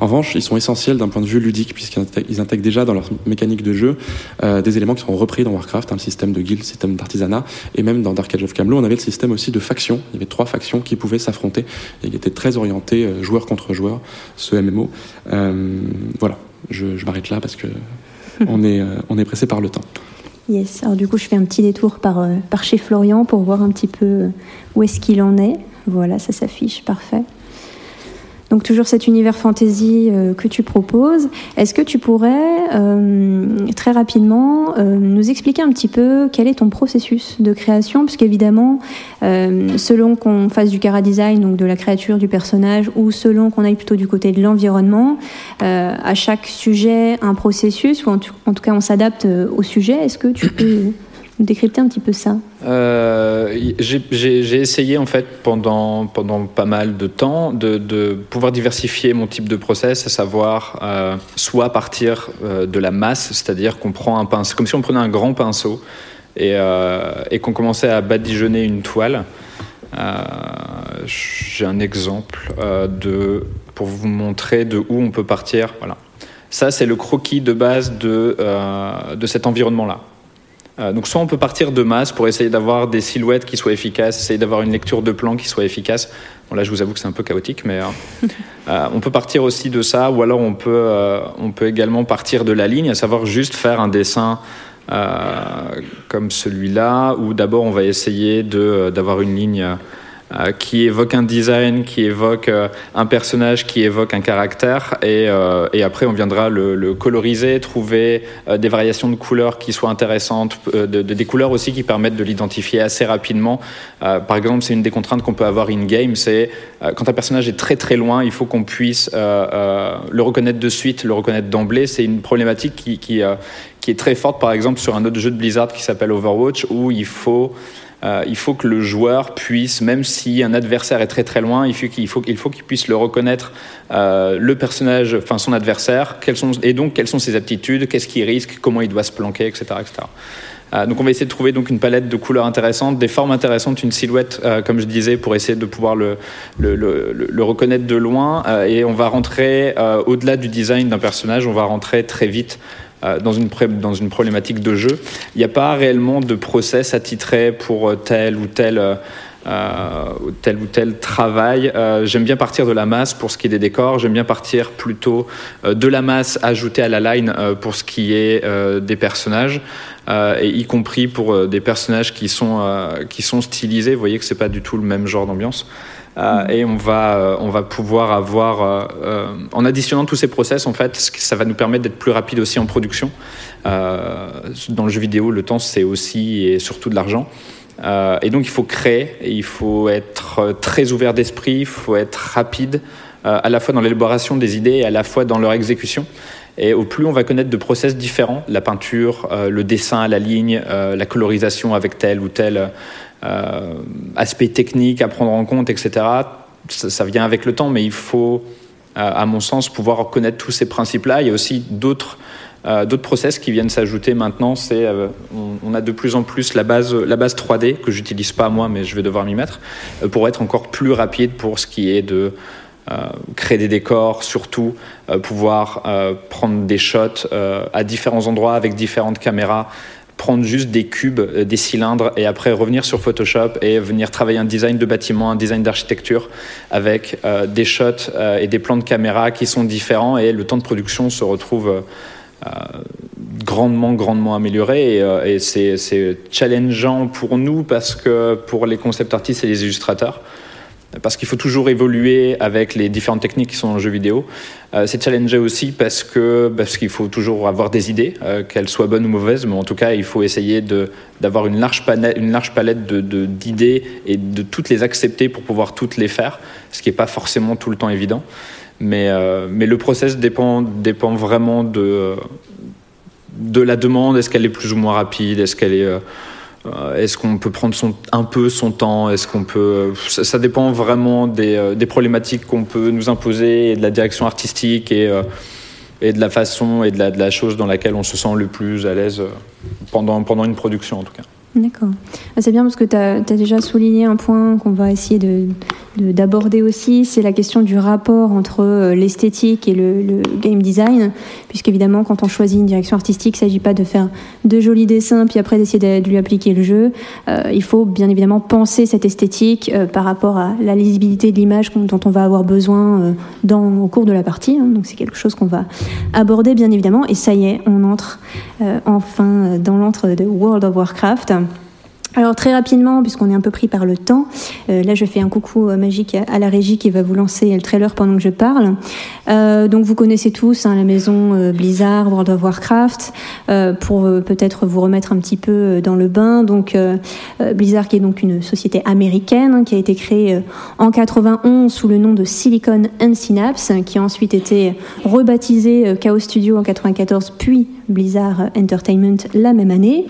En revanche, ils sont essentiels d'un point de vue ludique, puisqu'ils intègrent déjà dans leur mécanique de jeu euh, des éléments qui sont repris dans Warcraft, hein, le système de guild, le système d'artisanat, et même dans Dark Age of Camelot, on avait le système aussi de factions. Il y avait trois factions qui pouvaient s'affronter, et il était très orienté euh, joueur contre joueur, ce MMO. Euh, voilà, je, m'arrête là parce que on est, euh, on est pressé par le temps. Yes, alors du coup je fais un petit détour par, euh, par chez Florian pour voir un petit peu où est-ce qu'il en est. Voilà, ça s'affiche, parfait. Donc toujours cet univers fantasy euh, que tu proposes. Est-ce que tu pourrais euh, très rapidement euh, nous expliquer un petit peu quel est ton processus de création? Puisqu'évidemment, selon qu'on fasse du cara design, donc de la créature du personnage, ou selon qu'on aille plutôt du côté de l'environnement, à chaque sujet un processus, ou en tout cas on s'adapte au sujet. Est-ce que tu peux décrypter un petit peu ça euh, J'ai essayé en fait pendant, pendant pas mal de temps de, de pouvoir diversifier mon type de process, à savoir euh, soit partir euh, de la masse, c'est-à-dire qu'on prend un pinceau, comme si on prenait un grand pinceau et, et qu'on commençait à badigeonner une toile. J'ai un exemple de, pour vous montrer de où on peut partir. Voilà. Ça, c'est le croquis de base de, de cet environnement-là. Euh, donc soit on peut partir de masse pour essayer d'avoir des silhouettes qui soient efficaces, essayer d'avoir une lecture de plan qui soit efficace. Bon là je vous avoue que c'est un peu chaotique, mais euh, euh, on peut partir aussi de ça, ou alors on peut, on peut également partir de la ligne, à savoir juste faire un dessin comme celui-là, où d'abord on va essayer d'avoir une ligne euh, qui évoque un design, qui évoque euh, un personnage, qui évoque un caractère, et, euh, après on viendra le, coloriser, trouver des variations de couleurs qui soient intéressantes, de, de, des couleurs aussi qui permettent de l'identifier assez rapidement. par exemple, c'est une des contraintes qu'on peut avoir in-game, c'est quand un personnage est très très loin, il faut qu'on puisse le reconnaître de suite, le reconnaître d'emblée. C'est une problématique qui est très forte, par exemple, sur un autre jeu de Blizzard qui s'appelle Overwatch, où il faut euh, il faut que le joueur puisse, même si un adversaire est très très loin, il faut qu'il faut, puisse le reconnaître, euh, le personnage, enfin son adversaire, et donc quelles sont ses aptitudes, qu'est-ce qu'il risque, comment il doit se planquer, etc. etc. Euh, donc on va essayer de trouver donc une palette de couleurs intéressantes, des formes intéressantes, une silhouette, comme je disais, pour essayer de pouvoir le, reconnaître de loin. Et on va rentrer au-delà du design d'un personnage, on va rentrer très vite dans une, dans une problématique de jeu. Il n'y a pas réellement de process attitré pour euh, tel ou tel tel ou tel travail. j'aime bien partir de la masse pour ce qui est des décors, j'aime bien partir plutôt de la masse ajoutée à la line pour ce qui est des personnages. et y compris pour des personnages qui sont, qui sont stylisés. Vous voyez que c'est pas du tout le même genre d'ambiance. Euh, et on va, euh, on va pouvoir avoir, euh, en additionnant tous ces process, en fait, ça va nous permettre d'être plus rapide aussi en production. dans le jeu vidéo, le temps, c'est aussi et surtout de l'argent. et donc, il faut créer, il faut être très ouvert d'esprit, il faut être rapide, à la fois dans l'élaboration des idées et à la fois dans leur exécution. Et au plus on va connaître de process différents, la peinture, le dessin, la ligne, la colorisation avec tel ou tel aspects techniques à prendre en compte, etc. Ça, vient avec le temps, mais il faut, euh, à mon sens, pouvoir connaître tous ces principes-là. Il y a aussi d'autres euh, d'autres process qui viennent s'ajouter maintenant. C'est, on, a de plus en plus la base, la base 3D que j'utilise pas moi, mais je vais devoir m'y mettre pour être encore plus rapide pour ce qui est de créer des décors, surtout pouvoir prendre des shots à différents endroits avec différentes caméras prendre juste des cubes, euh, des cylindres et après revenir sur Photoshop et venir travailler un design de bâtiment, un design d'architecture avec euh, des shots euh, et des plans de caméra qui sont différents et le temps de production se retrouve grandement, grandement amélioré et, et c'est challengeant pour nous parce que pour les concept artistes et les illustrateurs, parce qu'il faut toujours évoluer avec les différentes techniques qui sont dans le jeu vidéo. Euh, c'est challenger aussi parce que parce qu'il faut toujours avoir des idées, euh, qu'elles soient bonnes ou mauvaises, mais en tout cas, il faut essayer de d'avoir une large palette, une large palette de, d'idées et de toutes les accepter pour pouvoir toutes les faire, ce qui n'est pas forcément tout le temps évident. Mais euh, mais le process dépend dépend vraiment de de la demande. Est-ce qu'elle est plus ou moins rapide? Est-ce qu'elle est est-ce qu'on peut prendre un peu son temps? Est-ce qu'on peut ça, dépend vraiment des, euh, des problématiques qu'on peut nous imposer et de la direction artistique et, euh, et de la façon et de la, de la, chose dans laquelle on se sent le plus à l'aise pendant, pendant une production en tout cas. D'accord. Ah, c'est bien parce que tu as, déjà souligné un point qu'on va essayer d'aborder de, aussi, c'est la question du rapport entre euh, l'esthétique et le, game design, puisqu'évidemment quand on choisit une direction artistique, il ne s'agit pas de faire de jolis dessins puis après d'essayer de, lui appliquer le jeu. Euh, il faut bien évidemment penser cette esthétique euh, par rapport à la lisibilité de l'image dont on va avoir besoin au cours de la partie. Hein. donc c'est quelque chose qu'on va aborder bien évidemment. Et ça y est, on entre enfin dans l'antre de World of Warcraft. Alors très rapidement, puisqu'on est un peu pris par le temps, euh, là je fais un coucou euh, magique à, la régie qui va vous lancer le trailer pendant que je parle. Euh, donc vous connaissez tous hein, la maison Blizzard, World of Warcraft, pour peut-être vous remettre un petit peu dans le bain. Donc Blizzard qui est donc une société américaine hein, qui a été créée en 91 sous le nom de Silicon and Synapse, qui a ensuite été rebaptisé Chaos Studio en 94, puis Blizzard Entertainment la même année.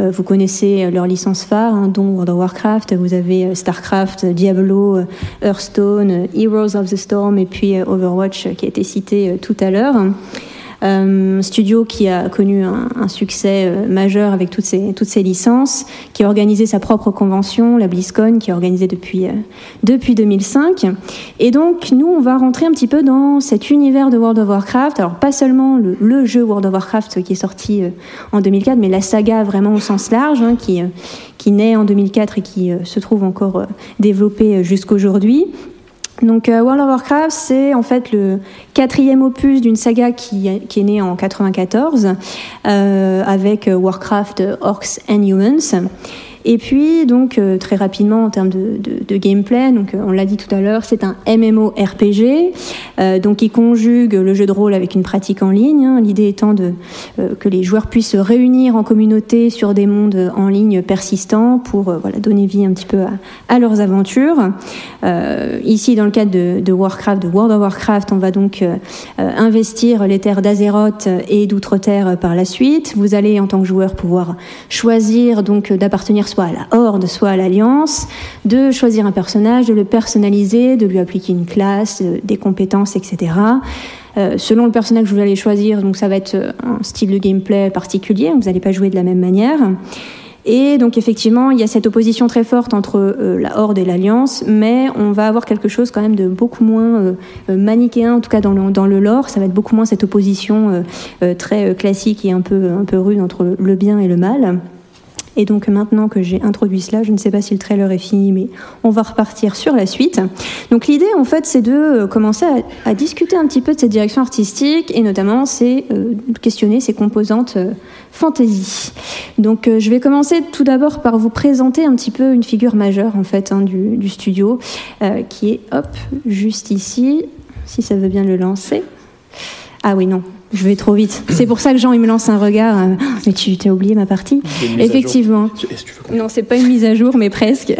Euh, vous connaissez leur licence phare, hein, dont World of Warcraft, vous avez euh, StarCraft, Diablo, euh, Hearthstone, Heroes of the Storm et puis Overwatch qui a été cité tout à l'heure. Euh, studio qui a connu un, succès euh, majeur avec toutes ces, toutes ces licences, qui a organisé sa propre convention, la BlizzCon, qui est organisée depuis, euh, depuis 2005. Et donc, nous, on va rentrer un petit peu dans cet univers de World of Warcraft. Alors, pas seulement le, jeu World of Warcraft qui est sorti en 2004, mais la saga vraiment au sens large, hein, qui, qui naît en 2004 et qui se trouve encore développée jusqu'aujourd'hui. Donc euh, World of Warcraft, c'est en fait le quatrième opus d'une saga qui, est née en 94 euh, avec Warcraft Orcs and Humans. Et puis, donc, euh, très rapidement, en termes de, gameplay, donc, euh, on l'a dit tout à l'heure, c'est un MMORPG, euh, donc, qui conjugue le jeu de rôle avec une pratique en ligne. Hein, L'idée étant de, que les joueurs puissent se réunir en communauté sur des mondes en ligne persistants pour voilà, donner vie un petit peu à, leurs aventures. ici, dans le cadre de, Warcraft, de World of Warcraft, on va donc investir les terres d'Azeroth et d'Outre-Terre par la suite. Vous allez, en tant que joueur, pouvoir choisir d'appartenir soit à la Horde, soit à l'Alliance, de choisir un personnage, de le personnaliser, de lui appliquer une classe, euh, des compétences, etc. Euh, selon le personnage que vous allez choisir, donc ça va être euh, un style de gameplay particulier, vous n'allez pas jouer de la même manière. Et donc effectivement, il y a cette opposition très forte entre la Horde et l'Alliance, mais on va avoir quelque chose quand même de beaucoup moins manichéen, en tout cas dans le, dans le lore. Ça va être beaucoup moins cette opposition très classique et un peu, un peu rude entre le bien et le mal. Et donc maintenant que j'ai introduit cela, je ne sais pas si le trailer est fini, mais on va repartir sur la suite. Donc l'idée en fait c'est de euh, commencer à, discuter un petit peu de cette direction artistique et notamment c'est euh, questionner ses composantes euh, fantasy. Donc je vais commencer tout d'abord par vous présenter un petit peu une figure majeure en fait hein, du, du, studio qui est hop juste ici, si ça veut bien le lancer. Ah oui non, je vais trop vite. C'est pour ça que Jean il me lance un regard. Euh, mais tu t'as oublié ma partie? Effectivement. Non, c'est pas une mise à jour, mais presque.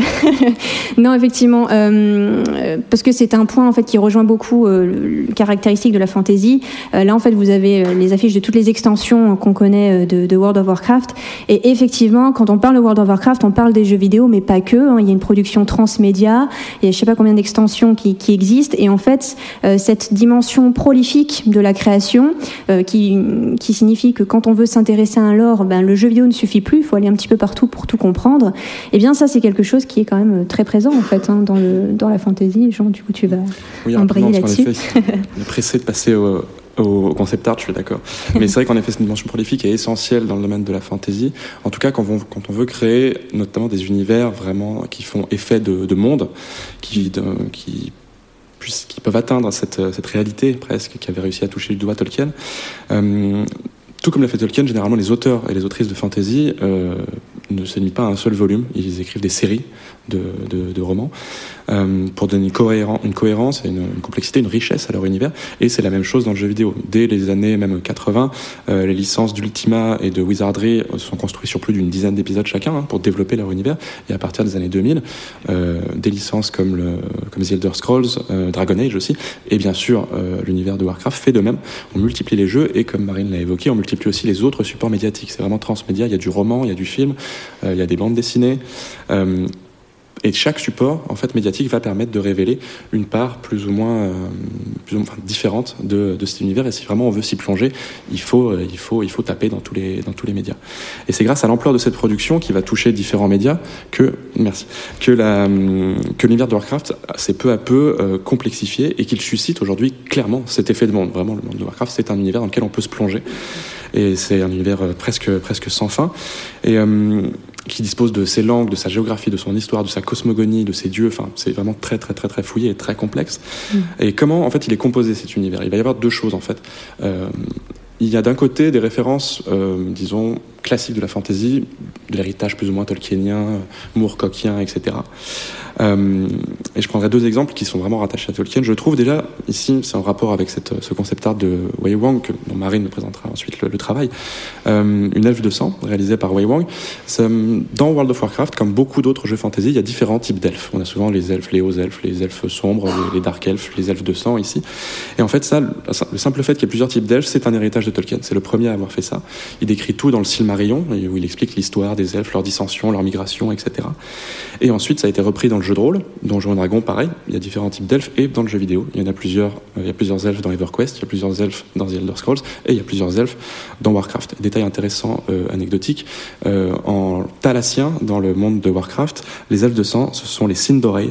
non, effectivement, euh, parce que c'est un point en fait qui rejoint beaucoup euh, le caractéristique de la fantasy. là, en fait, vous avez les affiches de toutes les extensions qu'on connaît de, World of Warcraft. Et effectivement, quand on parle de World of Warcraft, on parle des jeux vidéo, mais pas que. Hein. Il y a une production transmédia. Il y a je sais pas combien d'extensions qui, qui, existent. Et en fait, cette dimension prolifique de la création euh, qui, qui, signifie que quand on veut s'intéresser à un lore, ben, le jeu vidéo ne suffit plus, il faut aller un petit peu partout pour tout comprendre. Et eh bien ça, c'est quelque chose qui est quand même très présent en fait hein, dans, le, dans la fantasy. Jean, du coup, tu vas oui, embrayer là-dessus. On est pressé de passer au, au concept art, je suis d'accord. Mais c'est vrai qu'en effet, cette dimension prolifique est essentielle dans le domaine de la fantasy. En tout cas, quand on, quand on veut créer notamment des univers vraiment qui font effet de, de monde, qui, de, qui qui peuvent atteindre cette, cette, réalité presque qui avait réussi à toucher le doigt Tolkien. Euh, tout comme l'a fait Tolkien, généralement les auteurs et les autrices de fantasy euh, ne se limitent pas à un seul volume, ils écrivent des séries de, romans. Euh, pour donner une, cohérence et une, complexité, une richesse à leur univers. Et c'est la même chose dans le jeu vidéo. Dès les années même 80, euh, les licences d'Ultima et de Wizardry sont construites sur plus d'une dizaine d'épisodes chacun hein, pour développer leur univers. Et à partir des années 2000, euh, des licences comme, le, comme The Elder Scrolls, Dragon Age aussi, et bien sûr l'univers de Warcraft fait de même. On multiplie les jeux et comme Marine l'a évoqué, on multiplie aussi les autres supports médiatiques. C'est vraiment transmédia. Il y a du roman, il y a du film, il y a des bandes dessinées. Et chaque support en fait médiatique va permettre de révéler une part plus ou moins, euh, plus ou moins différente de, de, cet univers. Et si vraiment on veut s'y plonger, il faut, euh, il faut, il faut taper dans tous les, dans tous les médias. Et c'est grâce à l'ampleur de cette production qui va toucher différents médias que, que la, que l'univers de Warcraft s'est peu à peu euh, complexifié et qu'il suscite aujourd'hui clairement cet effet de monde. Vraiment, le monde de Warcraft, c'est un univers dans lequel on peut se plonger. Et c'est un univers presque, presque sans fin. Et qui dispose de ses langues, de sa géographie, de son histoire, de sa cosmogonie, de ses dieux. Enfin, c'est vraiment très, très, très, très fouillé et très complexe. Mm. Et comment, en fait, il est composé cet univers? Il va y avoir deux choses, en fait. Euh, il y a d'un côté des références, euh, disons, classiques de la fantasy, de l'héritage plus ou moins tolkienien, moorcockien, etc. Euh, et je prendrai deux exemples qui sont vraiment rattachés à Tolkien. Je trouve déjà, ici, c'est en rapport avec ce concept art de Wei Wang, que, dont Marine nous présentera ensuite le, travail, euh, une elfe de sang, réalisée par Wei Wang. Dans World of Warcraft, comme beaucoup d'autres jeux fantasy, il y a différents types d'elfes. On a souvent les elfes, les hauts elfes, les elfes sombres, les, dark elfes, les elfes de sang ici. Et en fait, ça, le simple fait qu'il y ait plusieurs types d'elfes, c'est un héritage de Tolkien. C'est le premier à avoir fait ça. Il décrit tout dans le Silmarillion, où il explique l'histoire des elfes, leur dissension, leur migration, etc. Et ensuite, ça a été repris dans le jeu de rôle, Donjons et Dragons, pareil. Il y a différents types d'elfes et dans le jeu vidéo, il y en a plusieurs. Euh, il y a plusieurs elfes dans EverQuest, il y a plusieurs elfes dans The Elder Scrolls et il y a plusieurs elfes dans Warcraft. Détail intéressant, euh, anecdotique. Euh, en thalassien, dans le monde de Warcraft, les elfes de sang, ce sont les Sindorei.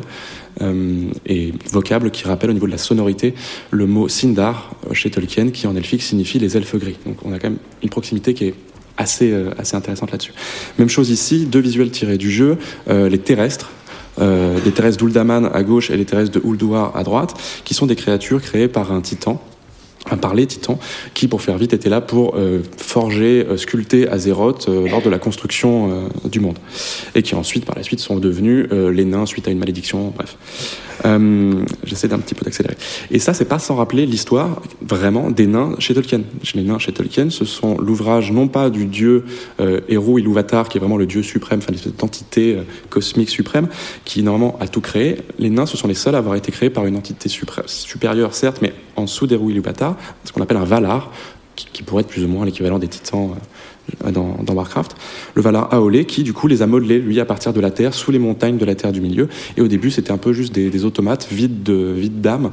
Euh, et vocable qui rappelle au niveau de la sonorité le mot Sindar chez Tolkien qui en elfique signifie les elfes gris. Donc on a quand même une proximité qui est assez, assez intéressante là-dessus. Même chose ici, deux visuels tirés du jeu, les terrestres, euh, les terrestres d'Uldaman à gauche et les terrestres de Ulduar à droite, qui sont des créatures créées par un titan par les titans, qui, pour faire vite, étaient là pour euh, forger, euh, sculpter Azeroth lors de la construction du monde. Et qui ensuite, par la suite, sont devenus les nains suite à une malédiction, bref. Euh, J'essaie d'un petit peu d'accélérer. Et ça, c'est pas sans rappeler l'histoire vraiment des nains chez Tolkien. Les nains chez Tolkien, ce sont l'ouvrage non pas du dieu euh, Eru Ilúvatar, qui est vraiment le dieu suprême, enfin cette entité euh, cosmique suprême, qui normalement a tout créé. Les nains, ce sont les seuls à avoir été créés par une entité supérieure, certes, mais en dessous d'Eru Ce qu'on appelle un Valar, qui, pourrait être plus ou moins l'équivalent des titans. Euh, dans, Warcraft, le Valar Aolé, qui du coup les a modelés, lui, à partir de la Terre, sous les montagnes de la Terre du Milieu. Et au début, c'était un peu juste des, automates vides de vides d'âme.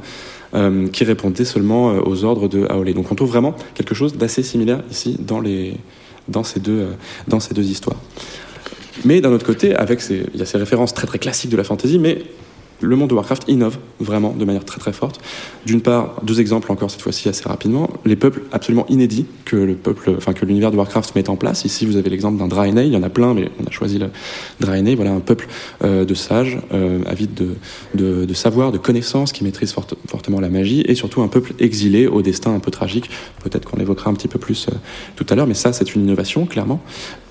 Euh, qui répondaient seulement euh, aux ordres de Aolé. Donc on trouve vraiment quelque chose d'assez similaire ici dans, les, dans, ces deux, dans ces deux histoires. Mais d'un autre côté, avec ces, il y a ces références très très classiques de la fantasy, mais le monde de Warcraft innove vraiment de manière très très forte. D'une part, deux exemples encore cette fois-ci assez rapidement, les peuples absolument inédits que le peuple, enfin que l'univers de Warcraft met en place. Ici, vous avez l'exemple d'un Draenei, il y en a plein, mais on a choisi le Draenei. Voilà un peuple euh, de sages, euh, avide de, de, de, savoir, de connaissances, qui maîtrise fortement la magie, et surtout un peuple exilé au destin un peu tragique. Peut-être qu'on évoquera un petit peu plus euh, tout à l'heure, mais ça, c'est une innovation clairement.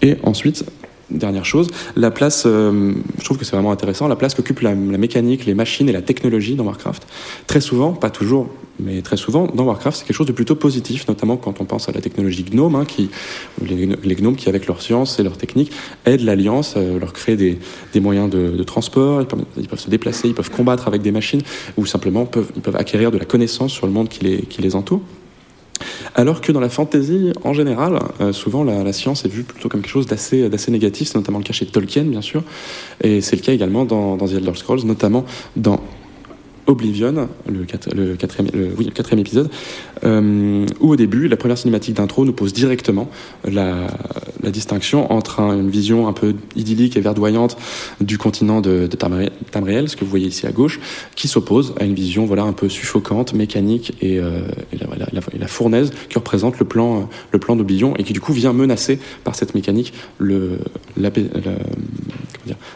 Et ensuite, Dernière chose, la place, euh, je trouve que c'est vraiment intéressant, la place qu'occupe la, mécanique, les machines et la technologie dans Warcraft. Très souvent, pas toujours, mais très souvent, dans Warcraft, c'est quelque chose de plutôt positif, notamment quand on pense à la technologie gnome, hein, qui, les, gnomes qui, avec leur science et leur technique, aident l'Alliance, euh, leur créer des, des moyens de, transport, ils peuvent, se déplacer, ils peuvent combattre avec des machines, ou simplement peuvent, ils peuvent acquérir de la connaissance sur le monde qui les, qui les entoure. Alors que dans la fantasy, en général, euh, souvent la, science est vue plutôt comme quelque chose d'assez, négatif, c'est notamment le cas chez Tolkien, bien sûr, et c'est le cas également dans, dans The Elder Scrolls, notamment dans Oblivion, le, quatrième épisode, euh, où au début, la première cinématique d'intro nous pose directement la, distinction entre une vision un peu idyllique et verdoyante du continent de, de Tamriel, ce que vous voyez ici à gauche, qui s'oppose à une vision voilà, un peu suffocante, mécanique et, euh, la, fournaise qui représente le plan, le plan d'Oblivion et qui du coup vient menacer par cette mécanique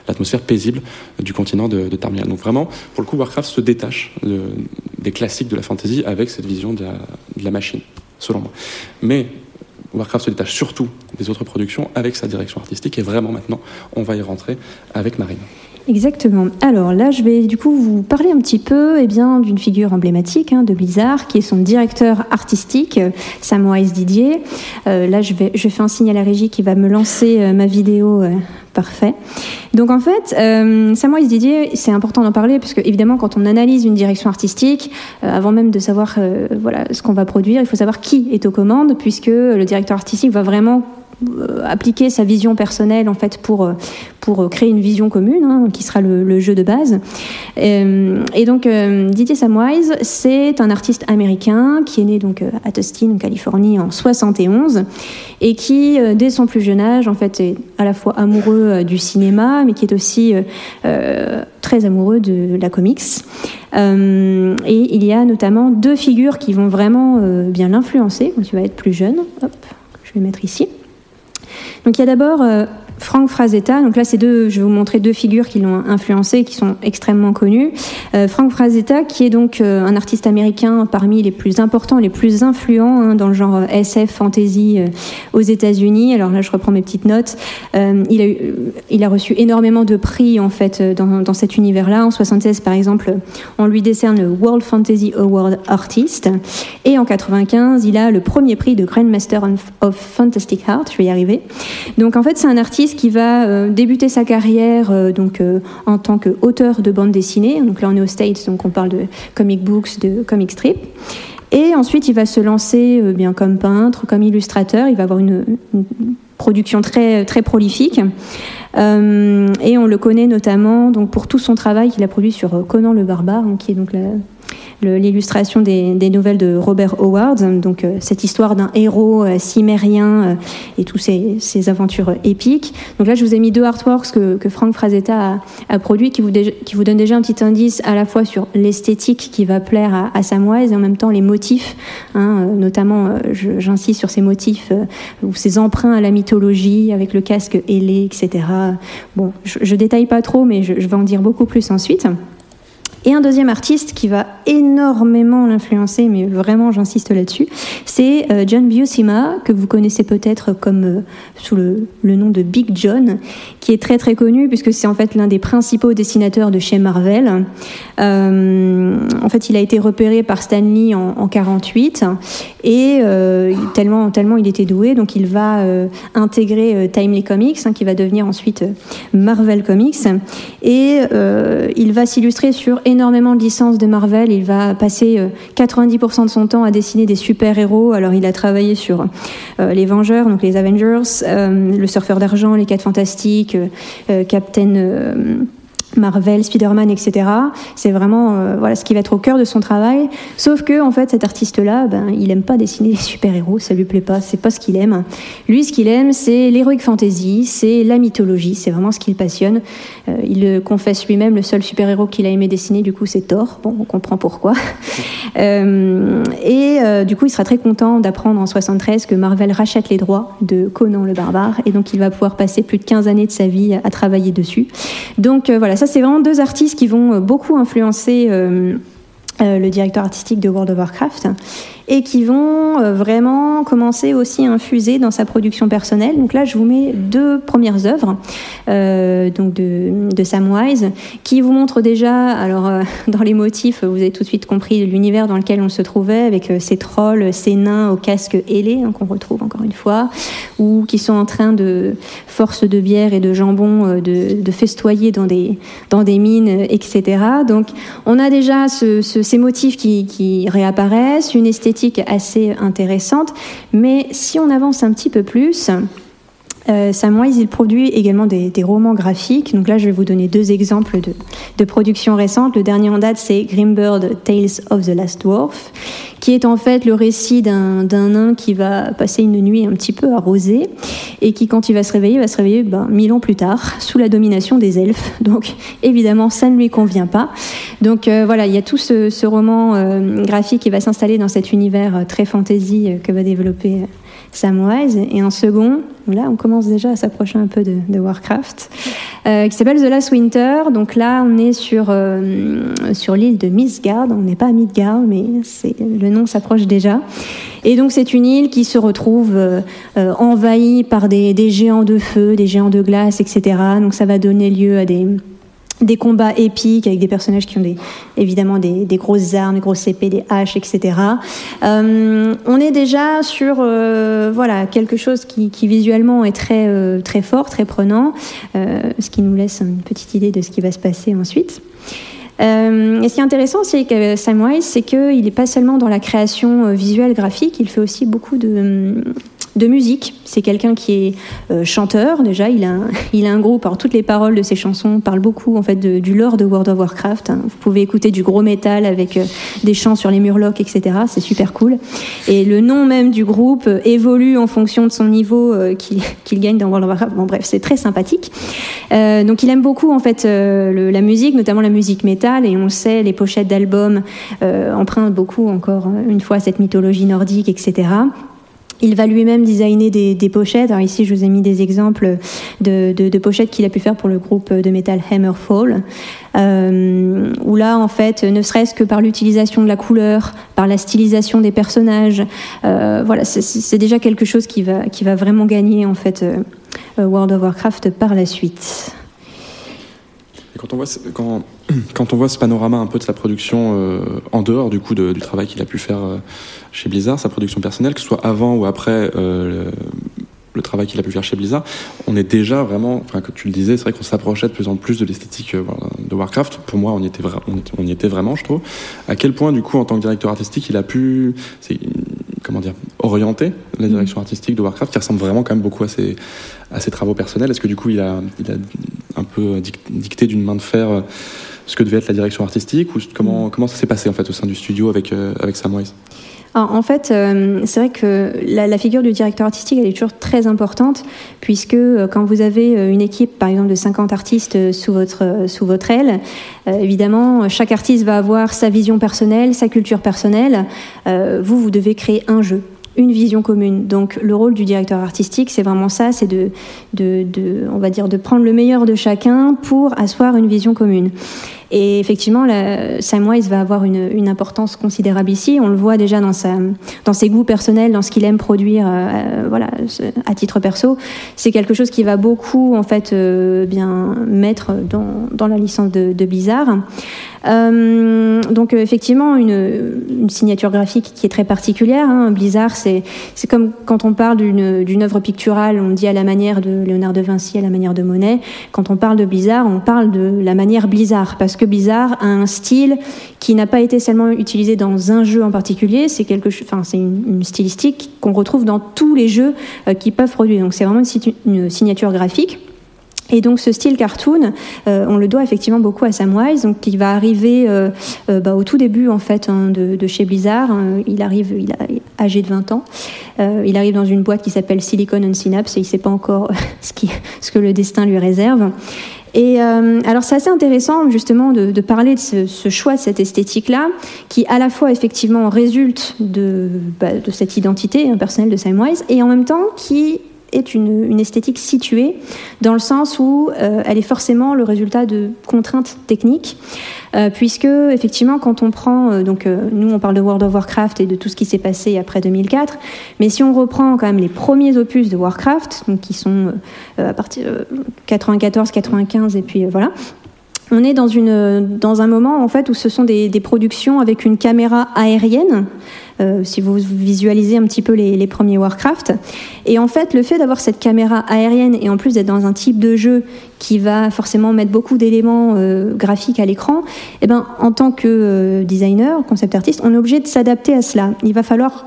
l'atmosphère paisible du continent de, de. Donc vraiment, pour le coup, Warcraft se détache des classiques de la fantasy avec cette vision de la, machine, selon moi. Mais Warcraft se détache surtout des autres productions avec sa direction artistique et vraiment maintenant, on va y rentrer avec Marine. Exactement. Alors là, je vais du coup vous parler un petit peu eh bien, d'une figure emblématique hein, de Blizzard, qui est son directeur artistique, Samwise Didier. Euh, là, je, fais un signe à la régie qui va me lancer euh, ma vidéo euh, Parfait. Donc en fait, euh, Samwise Didier, c'est important d'en parler parce que évidemment, quand on analyse une direction artistique, euh, avant même de savoir euh, voilà ce qu'on va produire, il faut savoir qui est aux commandes, puisque le directeur artistique va vraiment euh, appliquer sa vision personnelle en fait pour euh, pour créer une vision commune hein, qui sera le, jeu de base. Euh, et donc Didier Samwise, c'est un artiste américain qui est né donc à Tustin, en Californie, en 71 et qui dès son plus jeune âge en fait est à la fois amoureux du cinéma, mais qui est aussi très amoureux de la comics. et il y a notamment deux figures qui vont vraiment bien l'influencer quand il va être plus jeune. Hop, je vais mettre ici. Donc il y a d'abord euh, Frank Frazetta, donc là deux, je vais vous montrer deux figures qui l'ont influencé, qui sont extrêmement connues. Euh, Frank Frazetta, qui est donc euh, un artiste américain parmi les plus importants, les plus influents hein, dans le genre euh, SF, fantasy aux États-Unis. Alors là, je reprends mes petites notes. il a reçu énormément de prix en fait dans, dans cet univers-là. En 76, par exemple, on lui décerne le World Fantasy Award Artist, et en 95, il a le premier prix de Grandmaster of Fantastic Art. Je vais y arriver. Donc en fait, c'est un artiste qui va euh, débuter sa carrière euh, donc, euh, en tant qu'auteur de bande dessinée. Donc là, on est aux States, donc on parle de comic books, de comic strip. Et ensuite, il va se lancer bien comme peintre, comme illustrateur. Il va avoir une, production très, très prolifique. et on le connaît notamment donc, pour tout son travail qu'il a produit sur Conan le Barbare, hein, qui est donc la, l'illustration des, nouvelles de Robert Howard, donc euh, cette histoire d'un héros euh, cimérien euh, et toutes ces, aventures épiques. Donc là, je vous ai mis deux artworks que, que Frank Frazetta a, produit qui vous, qui vous donnent déjà un petit indice à la fois sur l'esthétique qui va plaire à, à, Samwise et en même temps les motifs, hein, notamment j'insiste sur ces motifs ou ces emprunts à la mythologie avec le casque ailé, etc. Bon, je, je détaille pas trop, mais je vais en dire beaucoup plus ensuite. Et un deuxième artiste qui va énormément l'influencer, mais vraiment j'insiste là-dessus, c'est euh, John Buscema, que vous connaissez peut-être comme euh, sous le, nom de Big John, qui est très très connu puisque c'est en fait l'un des principaux dessinateurs de chez Marvel. Euh, en fait, il a été repéré par Stan Lee en, en 48 et tellement tellement il était doué, donc il va intégrer Timely Comics, hein, qui va devenir ensuite Marvel Comics, et il va s'illustrer sur énormément de licences de Marvel. Il va passer 90% euh, de son temps à dessiner des super-héros. Alors, il a travaillé sur euh, les Vengeurs, donc les Avengers, euh, le Surfeur d'argent, les Quatre Fantastiques, Captain Marvel, Spider-Man, etc. C'est vraiment euh, voilà ce qui va être au cœur de son travail. Sauf que en fait, cet artiste-là, ben, il aime pas dessiner les super-héros, ça lui plaît pas, c'est pas ce qu'il aime. Lui, ce qu'il aime, c'est l'heroic fantasy, c'est la mythologie, c'est vraiment ce qui le passionne. Euh, il le confesse lui-même, le seul super-héros qu'il a aimé dessiner, du coup, c'est Thor. Bon, on comprend pourquoi. euh, et du coup, il sera très content d'apprendre en 73 que Marvel rachète les droits de Conan le barbare, et donc il va pouvoir passer plus de 15 années de sa vie à travailler dessus. Donc voilà, ça c'est vraiment deux artistes qui vont beaucoup influencer euh, euh, le directeur artistique de World of Warcraft et qui vont euh, vraiment commencer aussi à infuser dans sa production personnelle. Donc là, je vous mets deux premières œuvres euh, donc de, de Samwise qui vous montrent déjà, alors euh, dans les motifs, vous avez tout de suite compris l'univers dans lequel on se trouvait avec ces trolls, ces nains au casque ailé hein, qu'on retrouve encore une fois, ou qui sont en train de force de bière et de jambon de, festoyer dans des dans des mines, etc. Donc on a déjà ce, ce, ces motifs qui réapparaissent, une esthétique assez intéressante. Mais si on avance un petit peu plus, euh, il produit également des, romans graphiques. Donc là, je vais vous donner deux exemples de, de productions récentes. Le dernier en date, c'est Grimbird Tales of the Last Dwarf, qui est en fait le récit d'un nain qui va passer une nuit un petit peu arrosée et qui, quand il va se réveiller, va se réveiller ben, mille ans plus tard, sous la domination des elfes. Donc évidemment, ça ne lui convient pas. Donc euh, voilà, il y a tout ce, ce roman euh, graphique qui va s'installer dans cet univers euh, très fantasy que va développer Samwise. Et en second, là, on commence déjà à s'approcher un peu de, Warcraft, euh, qui s'appelle The Last Winter. Donc là, on est sur, euh, sur l'île de Misgard. On n'est pas à Midgard, mais le nom s'approche déjà. Et donc, c'est une île qui se retrouve euh, envahie par des, des géants de feu, des géants de glace, etc. Donc, ça va donner lieu à des des combats épiques avec des personnages qui ont des, évidemment des, grosses armes, des grosses épées, des haches, etc. Euh, on est déjà sur euh, voilà quelque chose qui, qui, visuellement est très euh, très fort, très prenant, ce qui nous laisse une petite idée de ce qui va se passer ensuite. Et ce qui est intéressant c'est que Samwise, c'est qu'il n'est pas seulement dans la création visuelle graphique, il fait aussi beaucoup de de musique. C'est quelqu'un qui est euh, chanteur déjà. Il a, un, groupe. Alors toutes les paroles de ses chansons parlent beaucoup en fait du lore de World of Warcraft. Hein. Vous pouvez écouter du gros métal avec euh, des chants sur les murlocs, etc. C'est super cool. Et le nom même du groupe euh, évolue en fonction de son niveau qu'il qu gagne dans World of Warcraft. Bon bref, c'est très sympathique. Donc il aime beaucoup en fait le, la musique, notamment la musique métal. Et on sait les pochettes d'albums empruntent beaucoup encore une fois cette mythologie nordique, etc. Il va lui-même designer des, pochettes. Alors ici, je vous ai mis des exemples de pochettes qu'il a pu faire pour le groupe de métal Hammerfall, euh, où là, en fait, ne serait-ce que par l'utilisation de la couleur, par la stylisation des personnages, euh, voilà, c'est déjà quelque chose qui va, qui va vraiment gagner en fait euh, World of Warcraft par la suite. Et quand on voit quand, quand on voit ce panorama un peu de sa production euh, en dehors du coup de, du travail qu'il a pu faire euh, chez Blizzard, sa production personnelle, que ce soit avant ou après euh, le, le, travail qu'il a pu faire chez Blizzard, on est déjà vraiment, enfin que tu le disais, c'est vrai qu'on s'approchait de plus en plus de l'esthétique euh, de Warcraft. Pour moi, on y était, on, était, on y était vraiment, je trouve. À quel point, du coup, en tant que directeur artistique, il a pu, comment dire, orienter la direction artistique de Warcraft, qui ressemble vraiment quand même beaucoup à ses, à ses travaux personnels? Est-ce que du coup, il a, il a un peu dicté d'une main de fer ce que devait être la direction artistique ou comment, comment ça s'est passé en fait au sein du studio avec, euh, avec Samwise alors, en fait, euh, c'est vrai que la, la, figure du directeur artistique, elle est toujours très importante, puisque euh, quand vous avez une équipe, par exemple, de 50 artistes sous votre, sous votre aile, euh, évidemment, chaque artiste va avoir sa vision personnelle, sa culture personnelle. Euh, vous, vous devez créer un jeu une vision commune. Donc le rôle du directeur artistique, c'est vraiment ça, c'est de, de, on va dire, de prendre le meilleur de chacun pour asseoir une vision commune. Et effectivement, la, Samwise va avoir une, importance considérable ici. On le voit déjà dans, ses goûts personnels, dans ce qu'il aime produire, euh, voilà, à titre perso. C'est quelque chose qui va beaucoup, en fait, euh, bien mettre dans, la licence de, de Blizzard. Euh, donc effectivement une, une, signature graphique qui est très particulière. Hein. Blizzard, c'est comme quand on parle d'une œuvre picturale, on dit à la manière de Léonard de Vinci, à la manière de Monet. Quand on parle de Blizzard, on parle de la manière Blizzard, parce que Blizzard a un style qui n'a pas été seulement utilisé dans un jeu en particulier, c'est quelque enfin c'est une, stylistique qu'on retrouve dans tous les jeux euh, qui peuvent produire. Donc c'est vraiment une, une signature graphique. Et donc ce style cartoon, euh, on le doit effectivement beaucoup à Samwise, donc qui va arriver euh, euh, bah, au tout début en fait hein, de, chez Blizzard. il arrive, il a âgé de 20 ans. il arrive dans une boîte qui s'appelle Silicon and Synapse et il ne sait pas encore ce, qui, ce que le destin lui réserve. Et alors c'est assez intéressant justement de, parler de ce, choix de cette esthétique-là, qui à la fois effectivement résulte de, bah, de cette identité personnelle de Samwise, et en même temps qui est une, esthétique située, dans le sens où euh, elle est forcément le résultat de contraintes techniques, euh, puisque effectivement, quand on prend, euh, donc nous on parle de World of Warcraft et de tout ce qui s'est passé après 2004, mais si on reprend quand même les premiers opus de Warcraft, donc qui sont à partir de 94, 95 et puis voilà, on est dans, une, dans un moment en fait où ce sont des productions avec une caméra aérienne euh, si vous visualisez un petit peu les, premiers Warcraft. Et en fait, le fait d'avoir cette caméra aérienne et en plus d'être dans un type de jeu qui va forcément mettre beaucoup d'éléments euh, graphiques à l'écran, eh ben, en tant que euh, designer, concept artiste, on est obligé de s'adapter à cela. Il va falloir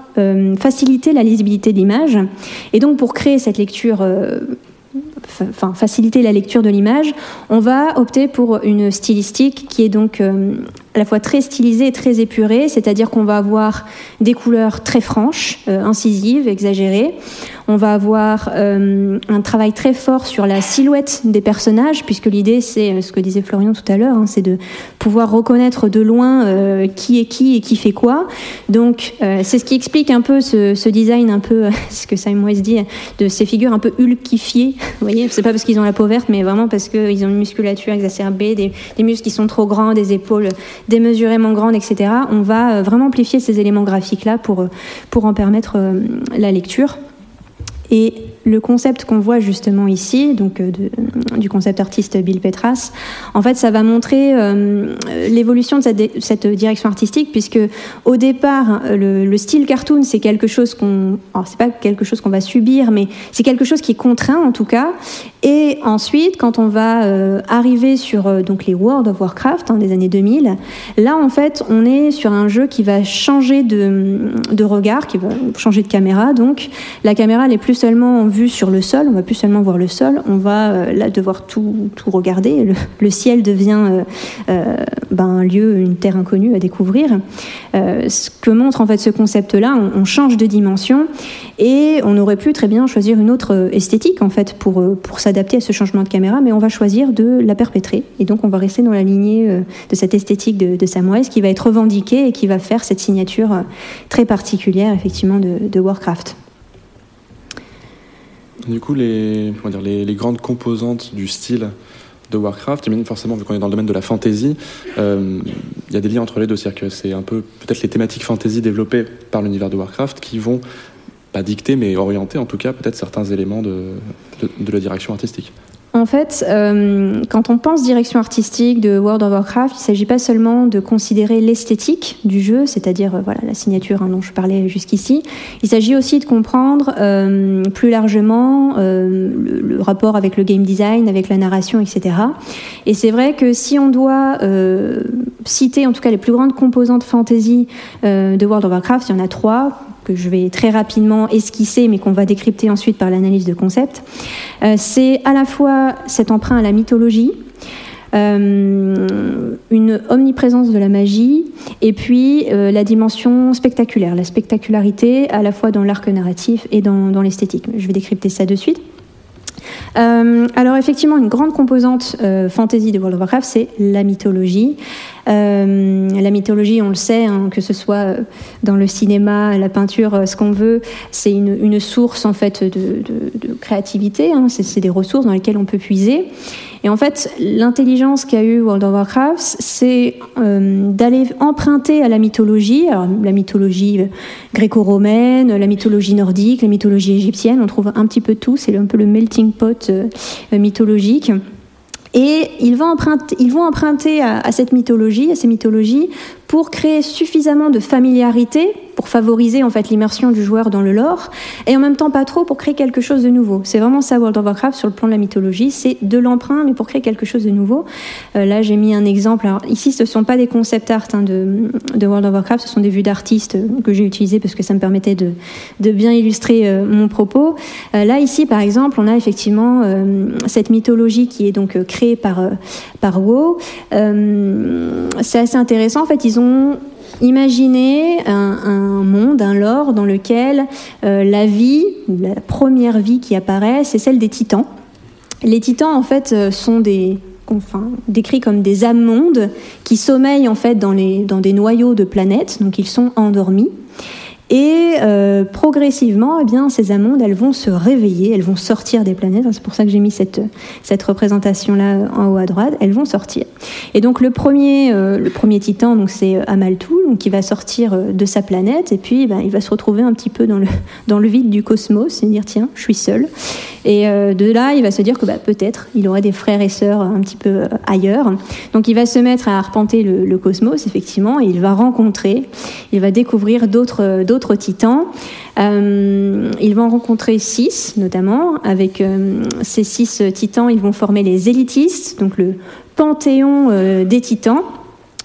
faciliter la lisibilité de l'image. Et donc, pour créer cette lecture faciliter la lecture de l'image, on va opter pour une stylistique qui est donc à la fois très stylisé et très épuré, c'est-à-dire qu'on va avoir des couleurs très franches, euh, incisives, exagérées. On va avoir euh, un travail très fort sur la silhouette des personnages, puisque l'idée, c'est euh, ce que disait Florian tout à l'heure, hein, c'est de pouvoir reconnaître de loin qui est qui et qui fait quoi. Donc, c'est ce qui explique un peu ce, design, un peu ce que Simon West dit, de ces figures un peu hulkifiées. Vous voyez, c'est pas parce qu'ils ont la peau verte, mais vraiment parce qu'ils ont une musculature exacerbée, des, muscles qui sont trop grands, des épaules démesurément grande, etc., on va euh, vraiment amplifier ces éléments graphiques-là pour, euh, pour en permettre euh, la lecture. Et le concept qu'on voit justement ici, donc euh, du concept artiste Bill Petras, en fait, ça va montrer euh, l'évolution de cette, direction artistique, puisque au départ, le, style cartoon, c'est quelque chose qu'on, alors c'est pas quelque chose qu'on va subir, mais c'est quelque chose qui est contraint en tout cas. Et ensuite, quand on va euh, arriver sur donc les World of Warcraft hein, des années 2000, là en fait, on est sur un jeu qui va changer de, regard, qui va changer de caméra. Donc, la caméra n'est plus seulement en vue sur le sol, on va plus seulement voir le sol, on va euh, là devoir tout, tout regarder. Le, ciel devient euh, euh, ben, un lieu, une terre inconnue à découvrir. ce que montre en fait ce concept-là, on, change de dimension et on aurait pu très bien choisir une autre esthétique en fait pour, pour s'adapter à ce changement de caméra, mais on va choisir de la perpétrer. Et donc on va rester dans la lignée de cette esthétique de, de qui va être revendiquée et qui va faire cette signature très particulière effectivement de Warcraft. Du coup, les, dire, les, grandes composantes du style de Warcraft, forcément, vu qu'on est dans le domaine de la fantasy, euh, il y a des liens entre les deux. C'est-à-dire que c'est un peu peut-être les thématiques fantasy développées par l'univers de Warcraft qui vont, pas dicter, mais orienter en tout cas peut-être certains éléments de la direction artistique. En fait, euh, quand on pense direction artistique de World of Warcraft, il ne s'agit pas seulement de considérer l'esthétique du jeu, c'est-à-dire euh, voilà la signature hein, dont je parlais jusqu'ici. Il s'agit aussi de comprendre euh, plus largement le, rapport avec le game design, avec la narration, etc. Et c'est vrai que si on doit citer en tout cas les plus grandes composantes fantasy de World of Warcraft, il y en a trois que je vais très rapidement esquisser, mais qu'on va décrypter ensuite par l'analyse de concept. Euh, c'est à la fois cet emprunt à la mythologie, euh, une omniprésence de la magie, et puis euh, la dimension spectaculaire, la spectacularité à la fois dans l'arc narratif et dans, l'esthétique. Je vais décrypter ça de suite. Alors effectivement, une grande composante fantasy de World of Warcraft, c'est la mythologie. Euh, la mythologie, on le sait, hein, que ce soit dans le cinéma, la peinture, ce qu'on veut, c'est une, source en fait de, créativité. Hein, c'est des ressources dans lesquelles on peut puiser. Et en fait, l'intelligence qu'a eu World of Warcraft, c'est euh, d'aller emprunter à la mythologie, la mythologie gréco-romaine, la mythologie nordique, la mythologie égyptienne, on trouve un petit peu tout, c'est un peu le melting pot euh, mythologique. Et ils vont emprunter, à, cette mythologie, à ces mythologies, pour créer suffisamment de familiarité pour favoriser en fait l'immersion du joueur dans le lore, et en même temps pas trop pour créer quelque chose de nouveau. C'est vraiment ça World of Warcraft sur le plan de la mythologie, c'est de l'emprunt mais pour créer quelque chose de nouveau. Euh, là j'ai mis un exemple. Alors, ici ce ne sont pas des concept art hein, de, World of Warcraft, ce sont des vues d'artistes que j'ai utilisées parce que ça me permettait de, bien illustrer euh, mon propos. Euh, là ici par exemple on a effectivement euh, cette mythologie qui est donc créée par par WoW. c'est assez intéressant. En fait ils ont Imaginez un, monde, un lore dans lequel euh, la vie, la première vie qui apparaît, c'est celle des titans. Les titans, en fait, euh, sont des, enfin, décrits comme des âmes mondes qui sommeillent en fait dans, les, dans des noyaux de planètes, donc ils sont endormis. Et euh, progressivement, eh bien, ces amondes, elles vont se réveiller, elles vont sortir des planètes. C'est pour ça que j'ai mis cette, cette représentation-là en haut à droite. Elles vont sortir. Et donc le premier, euh, le premier titan, c'est Amaltul, donc qui va sortir euh, de sa planète. Et puis, ben, il va se retrouver un petit peu dans le, dans le vide du cosmos et dire tiens, je suis seul. Et de là, il va se dire que bah, peut-être il aurait des frères et sœurs un petit peu ailleurs. Donc il va se mettre à arpenter le, le cosmos, effectivement, et il va rencontrer, il va découvrir d'autres titans. Euh, ils vont rencontrer six, notamment. Avec euh, ces six titans, ils vont former les élitistes, donc le panthéon euh, des titans.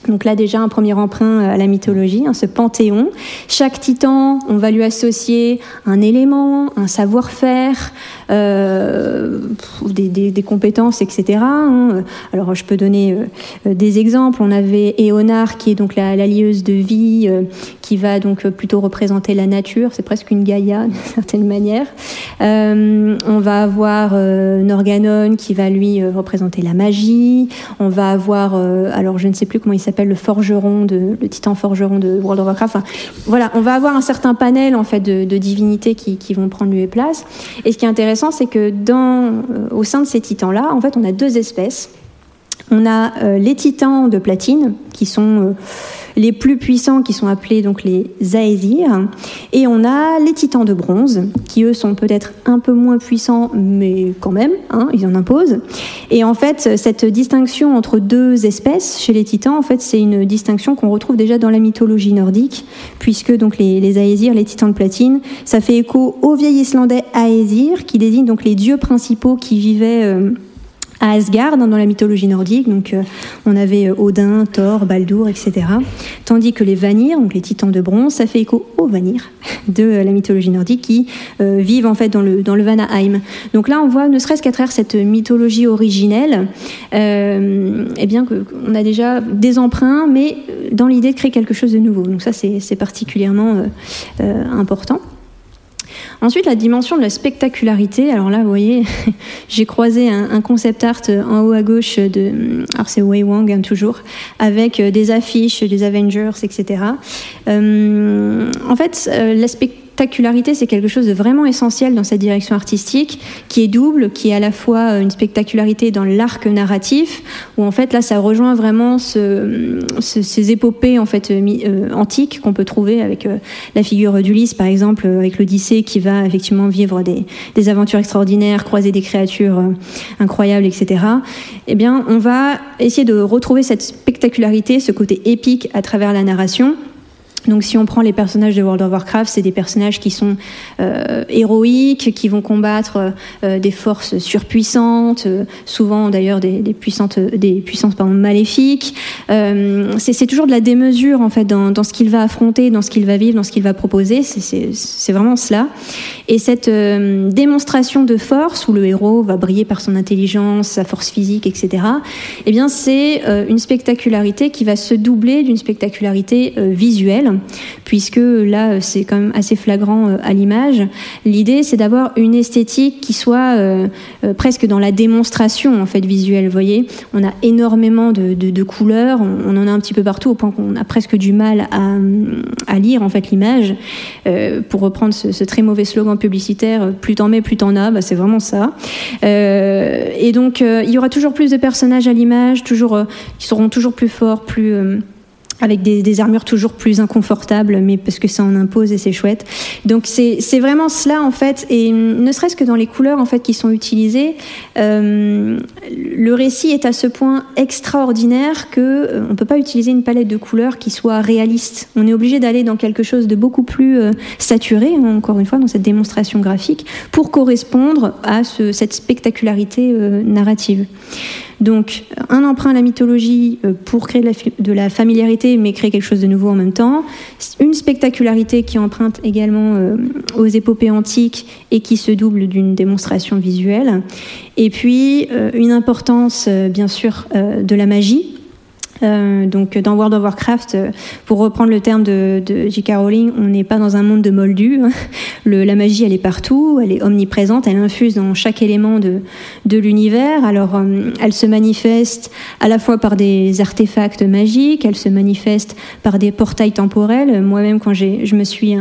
Donc là déjà un premier emprunt à la mythologie, hein, ce panthéon. Chaque titan, on va lui associer un élément, un savoir-faire, euh, des, compétences, etc. Hein. Alors je peux donner euh, des exemples. On avait Éonar qui est donc la, lieuse de vie, euh, qui va donc plutôt représenter la nature. C'est presque une Gaïa d'une certaine manière. Euh, on va avoir Norganon qui va lui représenter la magie. On va avoir, alors je ne sais plus comment il s'appelle, le forgeron de le titan forgeron de World of Warcraft. Enfin, voilà, on va avoir un certain panel en fait de, de divinités qui, qui vont prendre lieu et place. Et ce qui est intéressant c'est que dans, euh, au sein de ces titans-là, en fait, on a deux espèces. On a euh, les titans de platine, qui sont euh, les plus puissants, qui sont appelés donc les Aesir, et on a les titans de bronze, qui eux sont peut-être un peu moins puissants, mais quand même, hein, ils en imposent. Et en fait, cette distinction entre deux espèces chez les titans, en fait, c'est une distinction qu'on retrouve déjà dans la mythologie nordique, puisque donc les, les Aesir, les titans de platine, ça fait écho au vieil islandais Aesir, qui désigne donc les dieux principaux qui vivaient euh, à Asgard dans la mythologie nordique. Donc euh, on avait euh, Odin, Thor, Baldur, etc. Tandis que les Vanir, donc les titans de bronze, ça fait écho aux Vanir de euh, la mythologie nordique qui vivent en fait dans le dans le Vanaheim. Donc là on voit, ne serait-ce qu'à travers cette mythologie originelle, eh bien qu'on a déjà des emprunts, mais dans l'idée de créer quelque chose de nouveau. Donc ça c'est particulièrement important. Ensuite, la dimension de la spectacularité. Alors là, vous voyez, j'ai croisé un, concept art en haut à gauche de, alors c'est Wei Wang hein, toujours, avec euh, des affiches des Avengers, etc. Euh, en fait, euh, la spectacularité spectacularité, c'est quelque chose de vraiment essentiel dans cette direction artistique, qui est double, qui est à la fois une spectacularité dans l'arc narratif, où en fait là, ça rejoint vraiment ce, ces épopées euh, antiques qu'on peut trouver avec euh, la figure d'Ulysse, par exemple, euh, avec l'Odyssée qui va effectivement vivre des, aventures extraordinaires, croiser des créatures incroyables, etc. Eh bien, on va essayer de retrouver cette spectacularité, ce côté épique à travers la narration donc si on prend les personnages de World of Warcraft, c'est des personnages qui sont euh, héroïques, qui vont combattre euh, des forces surpuissantes, euh, souvent d'ailleurs des, puissantes, des puissances maléfiques. Euh, c'est toujours de la démesure en fait dans, dans ce qu'il va affronter, dans ce qu'il va vivre, dans ce qu'il va proposer. C'est vraiment cela. Et cette euh, démonstration de force où le héros va briller par son intelligence, sa force physique, etc. Eh bien, c'est euh, une spectacularité qui va se doubler d'une spectacularité visuelle puisque là, c'est quand même assez flagrant euh, à l'image. L'idée, c'est d'avoir une esthétique qui soit euh, euh, presque dans la démonstration en fait visuelle. Voyez, on a énormément de, couleurs, on, en a un petit peu partout au point qu'on a presque du mal à, lire en fait l'image. Pour reprendre ce, très mauvais slogan publicitaire, plus t'en mets, plus t'en as, bah, c'est vraiment ça. Et donc, il y aura toujours plus de personnages à l'image, toujours, qui seront toujours plus forts, plus avec des, armures toujours plus inconfortables, mais parce que ça en impose et c'est chouette. Donc c'est vraiment cela en fait, et ne serait-ce que dans les couleurs en fait qui sont utilisées, euh, le récit est à ce point extraordinaire que euh, on peut pas utiliser une palette de couleurs qui soit réaliste. On est obligé d'aller dans quelque chose de beaucoup plus euh, saturé, encore une fois, dans cette démonstration graphique, pour correspondre à ce, cette spectacularité narrative. Donc, un emprunt à la mythologie euh, pour créer de la, familiarité, mais créer quelque chose de nouveau en même temps. Une spectacularité qui emprunte également euh, aux épopées antiques et qui se double d'une démonstration visuelle. Et puis, euh, une importance, bien sûr, de la magie euh, donc dans World of Warcraft, euh, pour reprendre le terme de, J.K. Rowling, on n'est pas dans un monde de moldus. la magie, elle est partout, elle est omniprésente, elle infuse dans chaque élément de, de l'univers. Alors, euh, elle se manifeste à la fois par des artefacts magiques, elle se manifeste par des portails temporels. Moi-même, quand je me suis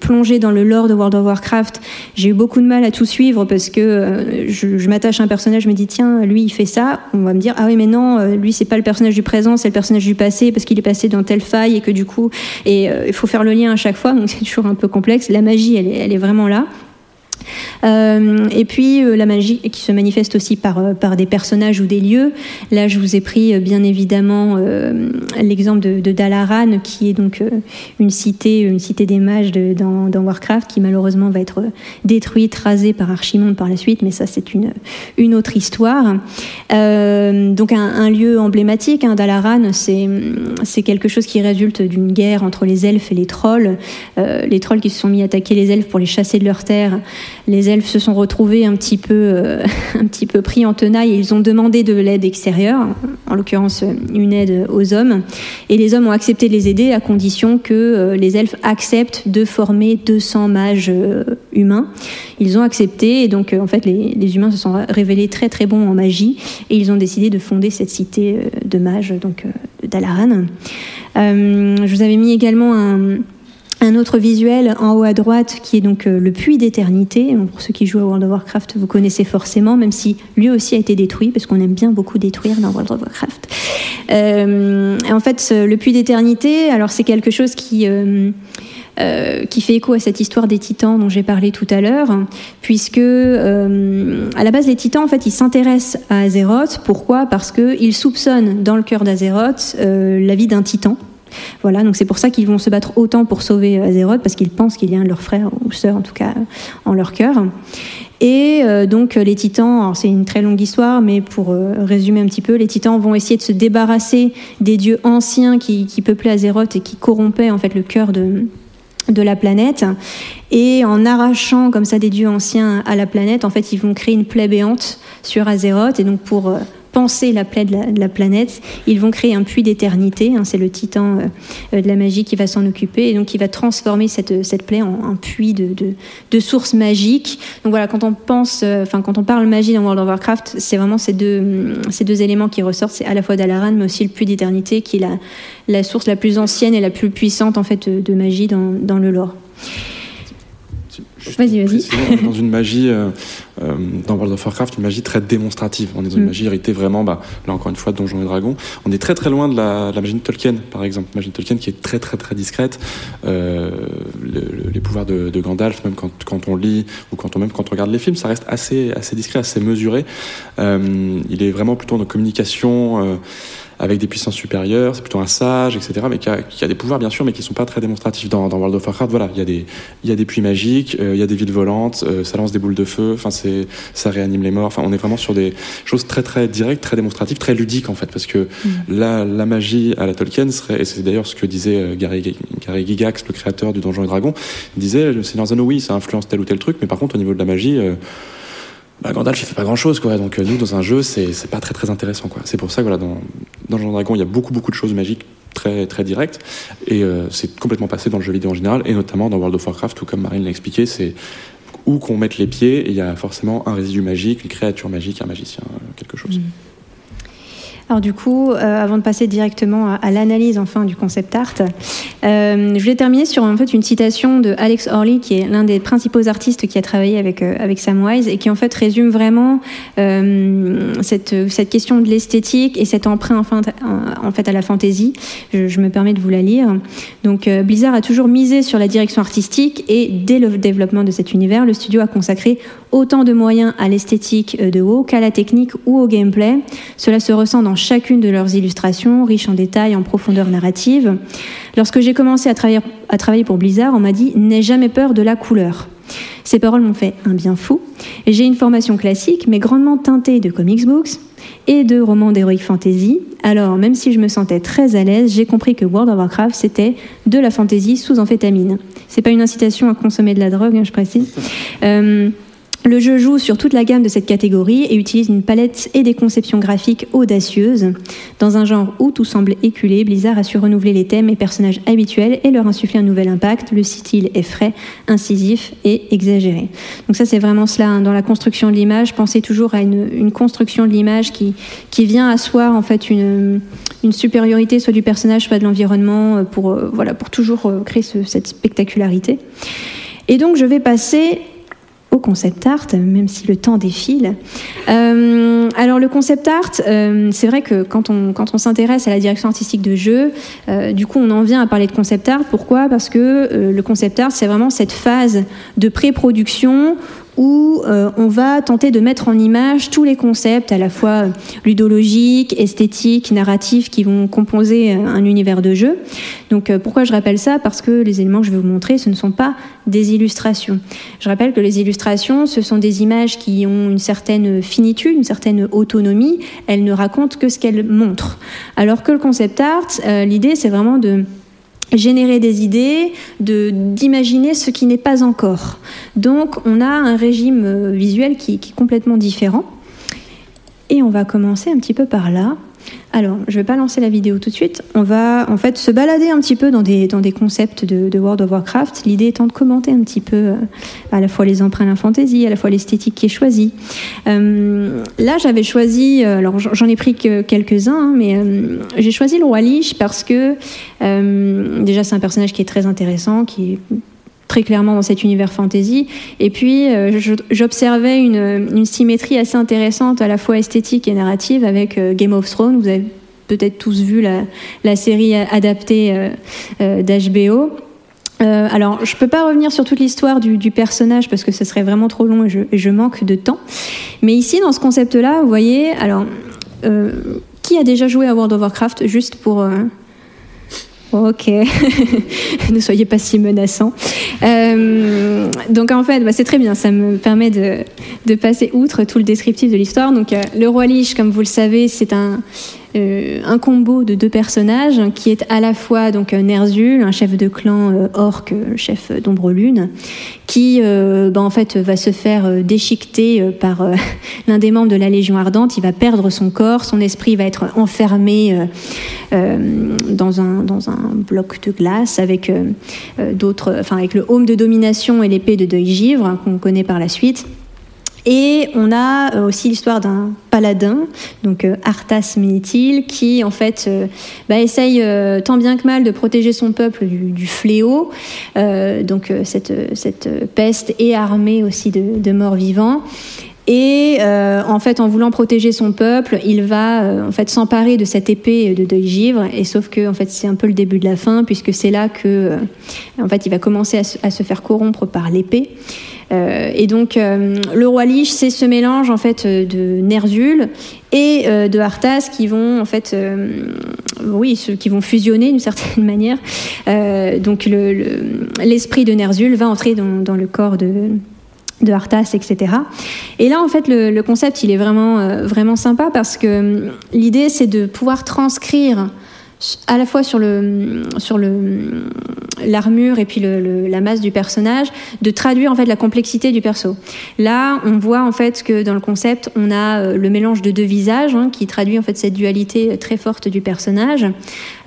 plongée dans le lore de World of Warcraft, j'ai eu beaucoup de mal à tout suivre parce que euh, je, m'attache à un personnage, je me dis tiens, lui il fait ça, on va me dire ah oui mais non, euh, lui c'est pas le personnage du présent, c'est le personnage du passé parce qu'il est passé dans telle faille et que du coup et euh, il faut faire le lien à chaque fois donc c'est toujours un peu complexe. La magie elle elle est vraiment là. Euh, et puis euh, la magie qui se manifeste aussi par, euh, par des personnages ou des lieux. Là, je vous ai pris bien évidemment l'exemple de, Dalaran, qui est donc une cité, une cité des mages dans, Warcraft, qui malheureusement va être détruite, rasée par Archimonde par la suite, mais ça c'est une, une autre histoire. donc un, lieu emblématique, hein, Dalaran, c'est quelque chose qui résulte d'une guerre entre les elfes et les trolls. les trolls qui se sont mis à attaquer les elfes pour les chasser de leurs terres les elfes se sont retrouvés un petit peu, euh, un petit peu pris en tenaille et ils ont demandé de l'aide extérieure, en l'occurrence une aide aux hommes. Et les hommes ont accepté de les aider à condition que euh, les elfes acceptent de former 200 mages euh, humains. Ils ont accepté et donc en fait les, humains se sont révélés très très bons en magie et ils ont décidé de fonder cette cité de mages, donc d'Alaran. je vous avais mis également un un autre visuel en haut à droite qui est donc euh, le puits d'éternité. Pour ceux qui jouent à World of Warcraft, vous connaissez forcément, même si lui aussi a été détruit, parce qu'on aime bien beaucoup détruire dans World of Warcraft. Euh, en fait, le puits d'éternité, alors c'est quelque chose qui... Euh, qui fait écho à cette histoire des titans dont j'ai parlé tout à l'heure, puisque à la base les titans en fait ils s'intéressent à Azeroth. Pourquoi? Parce qu'ils soupçonnent dans le cœur d'Azeroth la vie d'un titan, voilà, donc c'est pour ça qu'ils vont se battre autant pour sauver Azeroth, parce qu'ils pensent qu'il y a un de leurs frères ou sœurs, en tout cas, en leur cœur. Et euh, donc les titans, c'est une très longue histoire, mais pour euh, résumer un petit peu, les titans vont essayer de se débarrasser des dieux anciens qui, peuplaient Azeroth et qui corrompaient en fait le cœur de, de la planète. Et en arrachant comme ça des dieux anciens à la planète, en fait, ils vont créer une plaie béante sur Azeroth. Et donc pour euh, penser la plaie de la, planète. Ils vont créer un puits d'éternité. Hein, c'est le titan euh, de la magie qui va s'en occuper et donc qui va transformer cette, cette plaie en un puits de, de, de sources magiques. Donc voilà, quand on pense, euh, enfin quand on parle magie dans World of Warcraft, c'est vraiment ces deux, ces deux éléments qui ressortent. C'est à la fois Dalaran, mais aussi le puits d'éternité qui est la, la source la plus ancienne et la plus puissante en fait de, magie dans, dans le lore. Vas-y, vas-y. Dans une magie, euh, euh, dans World of Warcraft, une magie très démonstrative. On est dans une mm. magie héritée vraiment, bah, là encore une fois, de Donjons et Dragons. On est très très loin de la, magie de Tolkien, par exemple. La magie de Tolkien qui est très très très discrète. Euh, les pouvoirs de, Gandalf, même quand, quand, on lit ou quand on même quand on regarde les films, ça reste assez assez discret, assez mesuré. il est vraiment plutôt dans communication avec des puissances supérieures, c'est plutôt un sage, etc., mais qui a, des pouvoirs bien sûr, mais qui sont pas très démonstratifs dans, World of Warcraft. Voilà, il y a des, il y a des puits magiques, euh, il y a des villes volantes, euh, ça lance des boules de feu, enfin c'est, ça réanime les morts. Enfin, on est vraiment sur des choses très très directes, très démonstratives, très ludiques en fait, parce que mm. la, la magie à la Tolkien serait, et c'est d'ailleurs ce que disait euh, Gary, Gary Gigax, le créateur du Donjon et Dragon, il disait, c'est dans un oui, ça influence tel ou tel truc, mais par contre au niveau de la magie bah, Gandalf il fait pas grand chose donc euh, nous dans un jeu c'est pas très très intéressant c'est pour ça que dans dans Jean Dragon il y a beaucoup beaucoup de choses magiques très très directes. Et euh, c'est complètement passé dans le jeu vidéo en général et notamment dans World of Warcraft où comme Marine l'a expliqué c'est où qu'on mette les pieds il y a forcément un résidu magique une créature magique un magicien quelque chose. Mm. Alors du coup, avant de passer directement à, l'analyse enfin du concept art, Euh, je vais terminer sur en fait une citation de Alex Orley, qui est l'un des principaux artistes qui a travaillé avec euh, avec Samwise et qui en fait résume vraiment euh, cette cette question de l'esthétique et cet emprunt enfin, en fait à la fantaisie. Je, je, me permets de vous la lire. Donc Blizzard a toujours misé sur la direction artistique et dès le développement de cet univers, le studio a consacré autant de moyens à l'esthétique de haut qu'à la technique ou au gameplay. Cela se ressent dans chacune de leurs illustrations, riches en détails, en profondeur narrative. Lorsque j'ai commencé à travailler, pour Blizzard, on m'a dit N'aie jamais peur de la couleur. Ces paroles m'ont fait un bien fou. J'ai une formation classique, mais grandement teintée de comics books et de romans d'heroic fantasy. Alors, même si je me sentais très à l'aise, j'ai compris que World of Warcraft, c'était de la fantasy sous amphétamine. C'est pas une incitation à consommer de la drogue, hein, je précise. Euh, le jeu joue sur toute la gamme de cette catégorie et utilise une palette et des conceptions graphiques audacieuses. Dans un genre où tout semble éculé, Blizzard a su renouveler les thèmes et personnages habituels et leur insuffler un nouvel impact. Le style est frais, incisif et exagéré. Donc ça, c'est vraiment cela. Hein. Dans la construction de l'image, pensez toujours à une, construction de l'image qui, qui vient asseoir en fait une, une supériorité soit du personnage, soit de l'environnement, euh, pour, euh, voilà, pour toujours euh, créer cette spectacularité. Et donc, je vais passer concept art, même si le temps défile. Euh, alors le concept art, euh, c'est vrai que quand on, quand on s'intéresse à la direction artistique de jeu, euh, du coup on en vient à parler de concept art. Pourquoi? Parce que le concept art, c'est vraiment cette phase de pré-production où euh, on va tenter de mettre en image tous les concepts à la fois ludologiques, esthétiques, narratifs qui vont composer euh, un univers de jeu. Donc euh, pourquoi je rappelle ça? Parce que les éléments que je vais vous montrer, ce ne sont pas des illustrations. Je rappelle que les illustrations, ce sont des images qui ont une certaine finitude, une certaine autonomie. Elles ne racontent que ce qu'elles montrent. Alors que le concept art, l'idée c'est vraiment de générer des idées, de d'imaginer ce qui n'est pas encore. Donc on a un régime euh, visuel qui, qui, est complètement différent. Et on va commencer un petit peu par là. Alors, je ne vais pas lancer la vidéo tout de suite. On va en fait se balader un petit peu dans des, concepts de, World of Warcraft. L'idée étant de commenter un petit peu euh, à la fois les emprunts à fantasy, à la fois l'esthétique qui est choisie. Euh, là, j'avais choisi, euh, alors j'en ai pris que quelques-uns, hein, mais j'ai choisi le roi Lich parce que déjà c'est un personnage qui est très intéressant, qui très clairement dans cet univers fantasy. Et puis, euh, j'observais une, symétrie assez intéressante, à la fois esthétique et narrative, avec euh, Game of Thrones. Vous avez peut-être tous vu la, série adaptée euh, d'HBO. alors, je ne peux pas revenir sur toute l'histoire du, personnage parce que ce serait vraiment trop long et je manque de temps. Mais ici, dans ce concept-là, vous voyez, alors, qui a déjà joué à World of Warcraft, juste pour Ok, ne soyez pas si menaçants. Euh, donc en fait, bah, c'est très bien, ça me permet de, de, passer outre tout le descriptif de l'histoire. Donc euh, le roi Lich, comme vous le savez, c'est un, euh, un combo de deux personnages qui est à la fois donc Nerzul, un chef de clan euh, orc, chef d'ombre lune, qui euh, bah, en fait va se faire déchiqueter par l'un des membres de la Légion ardente. Il va perdre son corps, son esprit va être enfermé dans un bloc de glace avec d'autres, enfin avec le haume de domination et l'épée de deuil givre qu'on connaît par la suite. Et on a euh, aussi l'histoire d'un paladin, donc euh, Arthas Ménitil, qui en fait euh, bah, essaye tant bien que mal de protéger son peuple du, fléau. donc cette, cette peste est armée aussi de, morts vivants. Et en fait, en voulant protéger son peuple, il va en fait s'emparer de cette épée de deuil givre. Et sauf que en fait, c'est un peu le début de la fin, puisque c'est là que en fait, il va commencer à se faire corrompre par l'épée. Euh, et donc, euh, le roi Lich, c'est ce mélange en fait euh, de Ner'zhul et de Arthas qui vont en fait, oui, qui vont fusionner d'une certaine manière. donc, l'esprit le, de Ner'zhul va entrer dans, le corps de de Arthas, etc. Et là, en fait, le, le concept, il est vraiment, vraiment sympa parce que l'idée, c'est de pouvoir transcrire à la fois sur le sur le l'armure et puis le, la masse du personnage, de traduire en fait la complexité du perso. Là, on voit en fait que dans le concept, on a euh, le mélange de deux visages hein, qui traduit en fait cette dualité très forte du personnage.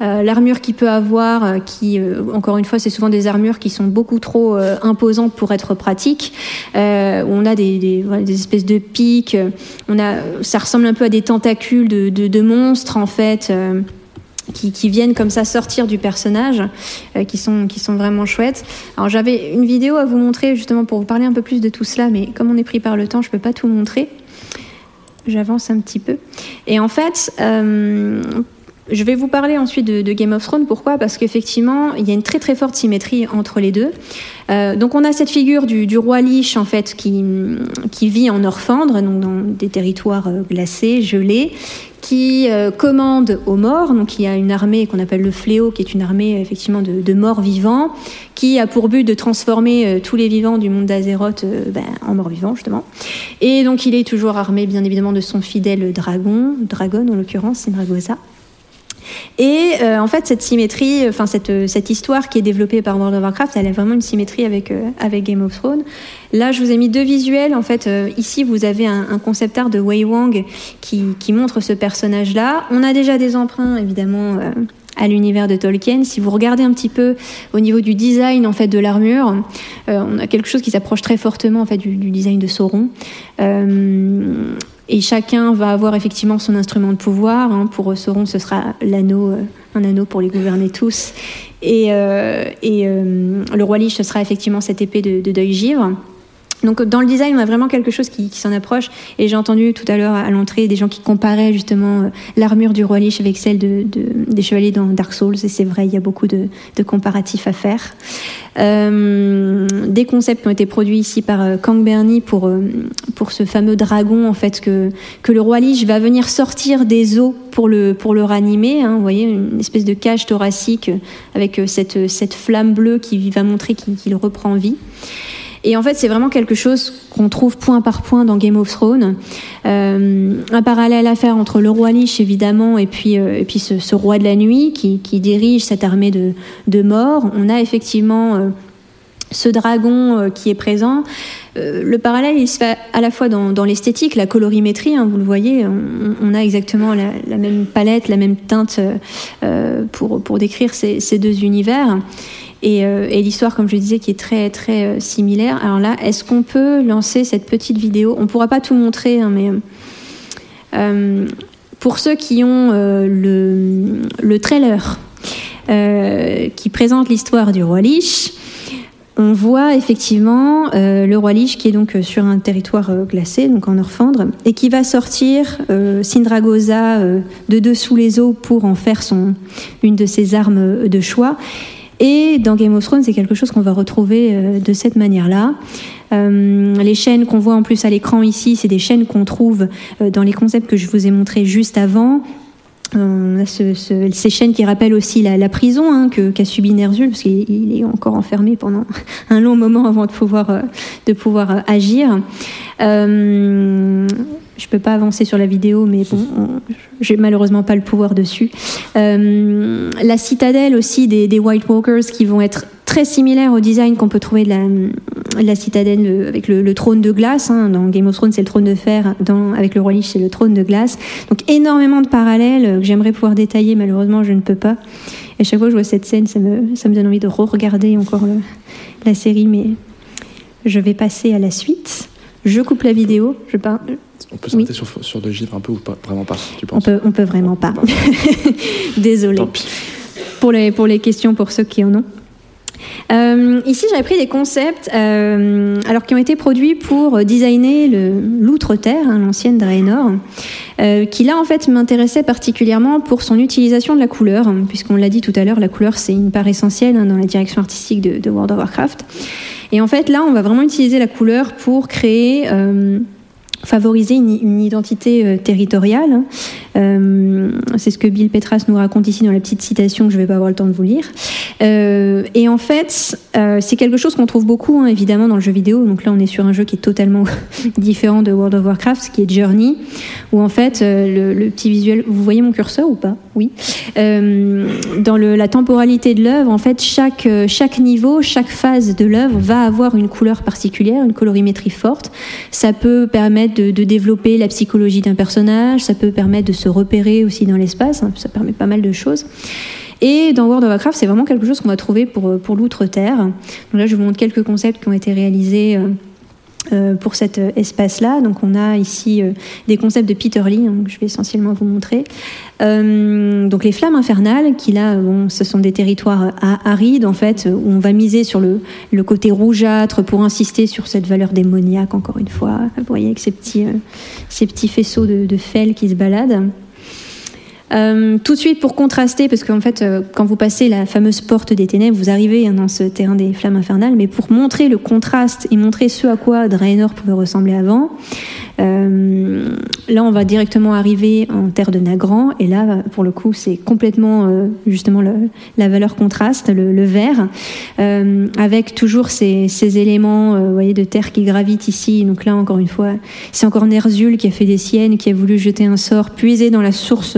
Euh, l'armure qu'il peut avoir, euh, qui encore une fois, c'est souvent des armures qui sont beaucoup trop imposantes pour être pratiques. on a des, des, des, espèces de pics. On a, ça ressemble un peu à des tentacules de, de, de monstres en fait. Qui, viennent comme ça sortir du personnage, euh, qui, sont, qui sont vraiment chouettes. Alors j'avais une vidéo à vous montrer justement pour vous parler un peu plus de tout cela, mais comme on est pris par le temps, je ne peux pas tout montrer. J'avance un petit peu. Et en fait, euh, je vais vous parler ensuite de, Game of Thrones. Pourquoi? Parce qu'effectivement, il y a une très très forte symétrie entre les deux. Euh, donc on a cette figure du, roi Lich en fait qui, qui vit en Orfandre, donc dans des territoires glacés, gelés, qui euh, commande aux morts. Donc il y a une armée qu'on appelle le Fléau, qui est une armée effectivement de, morts vivants, qui a pour but de transformer euh, tous les vivants du monde d'Azeroth euh, ben, en morts vivants justement. Et donc il est toujours armé bien évidemment de son fidèle dragon, dragon en l'occurrence, c'est. Et en fait, cette symétrie, enfin cette, cette, histoire qui est développée par World of Warcraft, elle a vraiment une symétrie avec, avec Game of Thrones. Là, je vous ai mis deux visuels. En fait, euh, ici, vous avez un, concept art de Wei Wang qui, montre ce personnage-là. On a déjà des emprunts, évidemment. Euh, à l'univers de Tolkien. Si vous regardez un petit peu au niveau du design en fait de l'armure, euh, on a quelque chose qui s'approche très fortement en fait du, design de Sauron. et chacun va avoir effectivement son instrument de pouvoir. Hein. Pour Sauron, ce sera l'anneau, un anneau pour les gouverner tous. Et, le roi Lich, ce sera effectivement cette épée de, de deuil givre. Donc dans le design, on a vraiment quelque chose qui, s'en approche. Et j'ai entendu tout à l'heure à l'entrée des gens qui comparaient justement euh, l'armure du roi Lich avec celle de, des chevaliers dans Dark Souls. Et c'est vrai, il y a beaucoup de, comparatifs à faire. Euh, des concepts ont été produits ici par euh, Kang Bernie pour, pour ce fameux dragon, en fait, que, que le roi Lich va venir sortir des eaux pour le, pour le ranimer. Hein. vous voyez, une espèce de cage thoracique avec cette, cette flamme bleue qui va montrer qu'il reprend vie. Et en fait, c'est vraiment quelque chose qu'on trouve point par point dans Game of Thrones. Euh, un parallèle à faire entre le roi Lich, évidemment, et puis, euh, et puis ce, roi de la nuit qui, qui dirige cette armée de, de morts. On a effectivement euh, ce dragon qui est présent. le parallèle, il se fait à la fois dans, l'esthétique, la colorimétrie, hein, vous le voyez, on, a exactement la, la, même palette, la même teinte pour, pour décrire ces, ces deux univers. Euh, et, l'histoire, comme je disais, qui est très très euh, similaire. Alors là, est-ce qu'on peut lancer cette petite vidéo? On ne pourra pas tout montrer, hein, mais euh, pour ceux qui ont le, le, trailer qui présente l'histoire du roi Lich, on voit effectivement le roi Lich qui est donc sur un territoire glacé, donc en Orfandre, et qui va sortir Sindragosa de dessous les eaux pour en faire son, une de ses armes de choix. Et dans Game of Thrones, c'est quelque chose qu'on va retrouver euh, de cette manière-là. Euh, les chaînes qu'on voit en plus à l'écran ici, c'est des chaînes qu'on trouve euh, dans les concepts que je vous ai montrés juste avant. On a ces chaînes qui rappellent aussi la, prison hein, qu'a subi Ner'zhul, parce qu'il est encore enfermé pendant un long moment avant de pouvoir, de pouvoir agir. Euh, je peux pas avancer sur la vidéo, mais bon, j'ai malheureusement pas le pouvoir dessus. Euh, la citadelle aussi des, White Walkers qui vont être très similaires au design qu'on peut trouver de la, citadelle avec le, trône de glace. Hein. Dans Game of Thrones, c'est le trône de fer. Dans, avec le roi Lich, c'est le trône de glace. Donc énormément de parallèles que j'aimerais pouvoir détailler. Malheureusement, je ne peux pas. Et chaque fois que je vois cette scène, ça me, ça me donne envie de re-regarder encore la série, mais je vais passer à la suite. Je coupe la vidéo. Je pas. On peut s'arrêter sur, sur deux givre un peu ou pas Vraiment pas, tu penses On peut, on peut vraiment pas. Désolée. Pour les, pour les questions, pour ceux qui en ont. Euh, ici, j'avais pris des concepts euh, alors qui ont été produits pour designer l'outre-terre, hein, l'ancienne Draenor, euh, qui là en fait m'intéressait particulièrement pour son utilisation de la couleur, puisqu'on l'a dit tout à l'heure, la couleur c'est une part essentielle hein, dans la direction artistique de, de, World of Warcraft. Et en fait là, on va vraiment utiliser la couleur pour créer favoriser une, identité euh, territoriale. Hein. Euh, c'est ce que Bill Petras nous raconte ici dans la petite citation que je ne vais pas avoir le temps de vous lire. Euh, et en fait, c'est quelque chose qu'on trouve beaucoup, hein, évidemment, dans le jeu vidéo. Donc là, on est sur un jeu qui est totalement différent de World of Warcraft, qui est Journey, où en fait, le, petit visuel... Vous voyez mon curseur ou pas? Oui. dans la temporalité de l'œuvre, en fait, chaque niveau, chaque phase de l'œuvre va avoir une couleur particulière, une colorimétrie forte. Ça peut permettre de, développer la psychologie d'un personnage, ça peut permettre de se repérer aussi dans l'espace, hein, ça permet pas mal de choses. Et dans World of Warcraft, c'est vraiment quelque chose qu'on va trouver pour, pour l'outre-terre. Donc là, je vous montre quelques concepts qui ont été réalisés euh, pour cet euh, espace-là. Donc on a ici euh, des concepts de Peter Lee, hein, que je vais essentiellement vous montrer. donc les flammes infernales, qui là, bon, ce sont des territoires arides en fait, où on va miser sur le, le, côté rougeâtre pour insister sur cette valeur démoniaque, encore une fois. Vous voyez avec ces petits, ces petits faisceaux de, de fel qui se baladent. Euh, tout de suite, pour contraster, parce qu'en fait, euh, quand vous passez la fameuse porte des ténèbres, vous arrivez hein, dans ce terrain des flammes infernales, mais pour montrer le contraste et montrer ce à quoi Draenor pouvait ressembler avant, euh, là, on va directement arriver en terre de Nagrand, et là, pour le coup, c'est complètement justement la valeur contraste, le, vert, avec toujours ces, éléments, voyez, de terre qui gravitent ici. Donc là, encore une fois, c'est encore Ner'zhul qui a fait des siennes, qui a voulu jeter un sort, puiser dans la source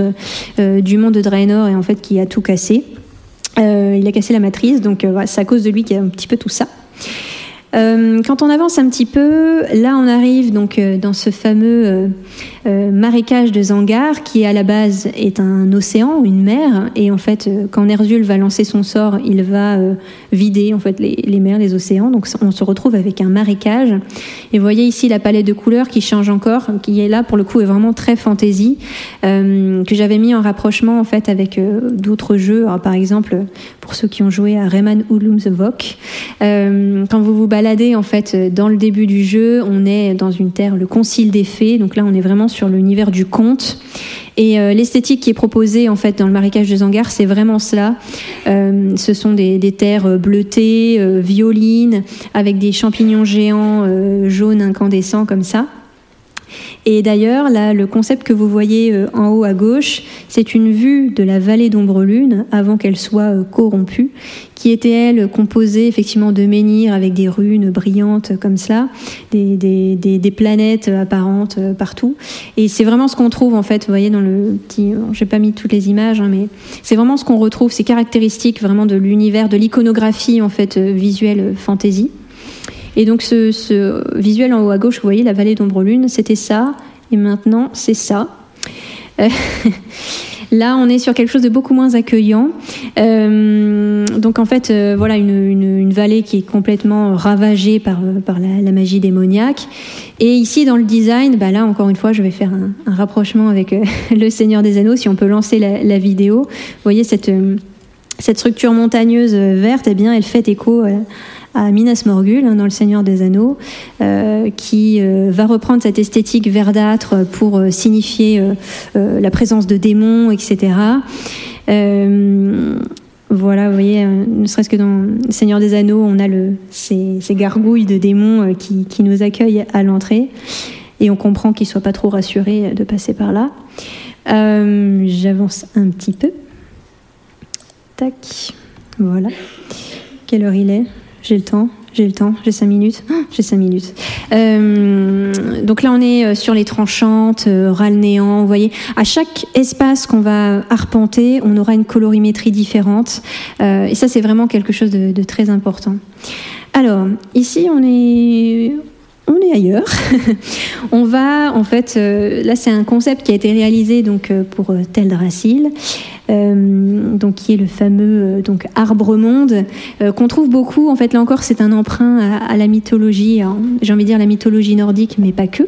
du monde de Draenor, et en fait, qui a tout cassé. il a cassé la matrice, donc voilà, c'est à cause de lui qu'il y a un petit peu tout ça. Euh, quand on avance un petit peu, là on arrive donc euh, dans ce fameux euh, marécage de Zangar qui à la base est un océan, une mer, et en fait quand Ner'zhul va lancer son sort, il va vider en fait les, mers, les océans, donc on se retrouve avec un marécage. Et vous voyez ici la palette de couleurs qui change encore, qui est là pour le coup est vraiment très fantasy, que j'avais mis en rapprochement en fait avec d'autres jeux, Alors, par exemple pour ceux qui ont joué à Rayman Ulum the Vok, quand vous vous baladez en fait euh, dans le début du jeu. On est dans une terre, le Concile des Fées. Donc là, on est vraiment sur l'univers du conte. Et euh, l'esthétique qui est proposée en fait dans le marécage de Zangar, c'est vraiment cela. Euh, ce sont des, des terres bleutées, euh, violines, avec des champignons géants euh, jaunes incandescents comme ça. Et d'ailleurs, là, le concept que vous voyez euh, en haut à gauche, c'est une vue de la vallée d'Ombre-Lune avant qu'elle soit euh, corrompue, qui était, elle, composée effectivement de menhirs avec des runes brillantes comme cela, des, des, des, planètes apparentes euh, partout. Et c'est vraiment ce qu'on trouve, en fait, vous voyez, dans le petit. J'ai pas mis toutes les images, hein, mais c'est vraiment ce qu'on retrouve, ces caractéristiques vraiment de l'univers, de l'iconographie, en fait, visuelle fantasy. Et donc ce, visuel en haut à gauche, vous voyez la vallée d'Ombre-Lune, c'était ça, et maintenant c'est ça. Euh, là, on est sur quelque chose de beaucoup moins accueillant. Euh, donc en fait, euh, voilà une, vallée qui est complètement ravagée par, par la, magie démoniaque. Et ici, dans le design, bah là, encore une fois, je vais faire un, rapprochement avec le Seigneur des Anneaux. Si on peut lancer la, vidéo, vous voyez cette, cette structure montagneuse verte, eh bien, elle fait écho à Minas Morgul hein, dans Le Seigneur des Anneaux, euh, qui euh, va reprendre cette esthétique verdâtre pour euh, signifier la présence de démons, etc. voilà, vous voyez, ne serait-ce que dans Le Seigneur des Anneaux, on a le, ces, gargouilles de démons qui, qui nous accueillent à l'entrée. Et on comprend qu'ils ne soient pas trop rassurés de passer par là. J'avance un petit peu. Tac. Voilà. Quelle heure il est? J'ai le temps, j'ai le temps, j'ai cinq minutes, oh, j'ai cinq minutes. Euh, donc là, on est sur les tranchantes, euh, ras le néant. Vous voyez, à chaque espace qu'on va arpenter, on aura une colorimétrie différente. Euh, et ça, c'est vraiment quelque chose de, très important. Alors, ici, on est, on est ailleurs. va, en fait, euh, là c'est un concept qui a été réalisé donc pour Teldrassil, euh, donc qui est le fameux donc arbre monde euh, qu'on trouve beaucoup. En fait, là encore, c'est un emprunt à, à la mythologie. J'ai envie de dire la mythologie nordique, mais pas que.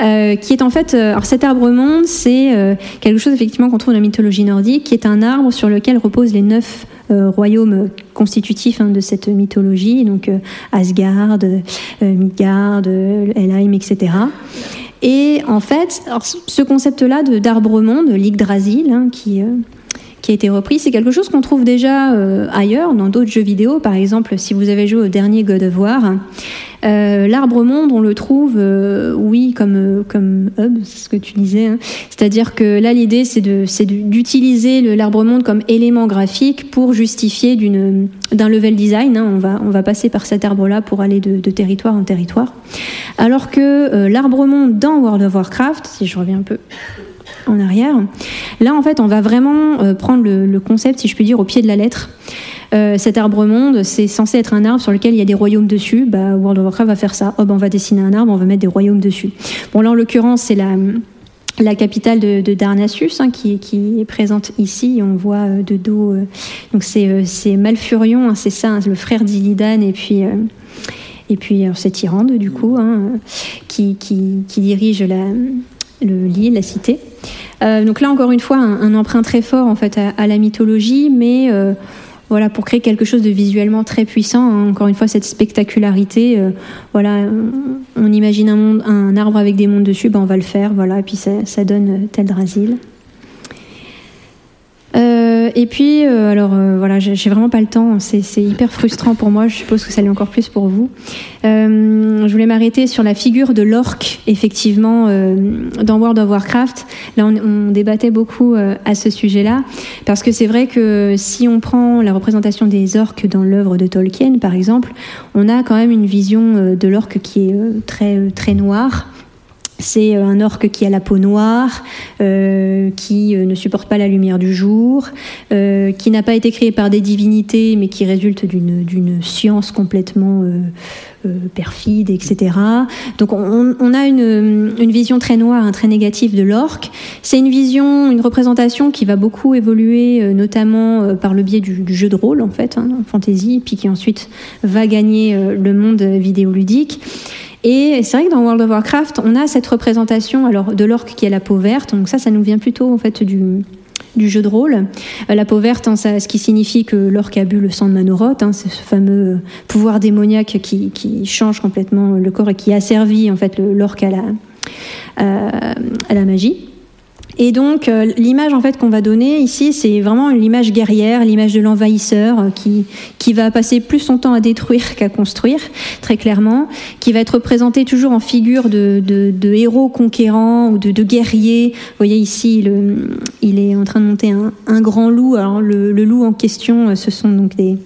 Euh, qui est en fait, euh, alors cet arbre monde, c'est euh, quelque chose effectivement qu'on trouve dans la mythologie nordique, qui est un arbre sur lequel reposent les neuf royaumes constitutifs hein, de cette mythologie, donc Asgard, Midgard, Helheim, etc. Et en fait, alors, ce concept-là d'arbre-monde, l'Yggdrasil, hein, qui, qui a été repris, c'est quelque chose qu'on trouve déjà euh, ailleurs, dans d'autres jeux vidéo. Par exemple, si vous avez joué au dernier God of War, euh, l'arbre-monde, on le trouve, euh, oui, comme, comme hub, c'est ce que tu disais. Hein. C'est-à-dire que là, l'idée, c'est d'utiliser l'arbre-monde comme élément graphique pour justifier d'un level design. Hein. On, va, on va passer par cet arbre-là pour aller de, de, territoire en territoire. Alors que euh, l'arbre-monde dans World of Warcraft, si je reviens un peu en arrière, là, en fait, on va vraiment euh, prendre le, le concept, si je puis dire, au pied de la lettre. Euh, cet arbre monde, c'est censé être un arbre sur lequel il y a des royaumes dessus. Bah, World of Warcraft va faire ça. Oh, bah, on va dessiner un arbre, on va mettre des royaumes dessus. Bon, là, en l'occurrence, c'est la, la capitale de, de Darnassus hein, qui, qui, est présente ici. On voit euh, de dos. Euh, donc, c'est Malfurion, hein, c'est ça, hein, le frère d'Illidan, et puis. et puis c'est Tyrande du coup hein, qui, qui, dirige la, l'île, la cité. donc là encore une fois un, emprunt très fort en fait à, la mythologie, mais voilà, pour créer quelque chose de visuellement très puissant. Hein. Encore une fois, cette spectacularité. voilà, on imagine un, arbre avec des mondes dessus, ben on va le faire. Voilà, et puis ça, donne tel Drasil. Euh, et puis, euh, alors euh, voilà, j'ai vraiment pas le temps. C'est hyper frustrant pour moi. Je suppose que ça l'est encore plus pour vous. je voulais m'arrêter sur la figure de l'orque, effectivement, dans World of Warcraft. Là, on, on débattait beaucoup à ce sujet-là, parce que c'est vrai que si on prend la représentation des orques dans l'œuvre de Tolkien, par exemple, on a quand même une vision de l'orque qui est très très noire c'est euh, un orque qui a la peau noire, euh, qui euh, ne supporte pas la lumière du jour, qui n'a pas été créé par des divinités, mais qui résulte d'une science complètement perfide, etc. Donc on, a une, vision très noire, très négative de l'orque. C'est une vision, une représentation qui va beaucoup évoluer, notamment par le biais du, jeu de rôle, en fait, hein, en fantasy, puis qui ensuite va gagner le monde vidéoludique. Et c'est vrai que dans World of Warcraft, on a cette représentation alors de l'orque qui a la peau verte. Donc ça, ça nous vient plutôt en fait du, jeu de rôle. Euh, la peau verte, hein, ce qui signifie que l'orque a bu le sang de Manoroth, hein, c'est ce fameux pouvoir démoniaque qui, change complètement le corps et qui asservit en fait l'orque à la, euh, à la magie. Et donc euh, l'image en fait qu'on va donner ici, c'est vraiment l'image guerrière, l'image de l'envahisseur euh, qui qui va passer plus son temps à détruire qu'à construire, très clairement, qui va être représenté toujours en figure de, de, héros conquérants ou de, de, guerriers. Vous voyez ici, le, il est en train de monter un, un grand loup. Alors le, le loup en question, euh, ce sont donc des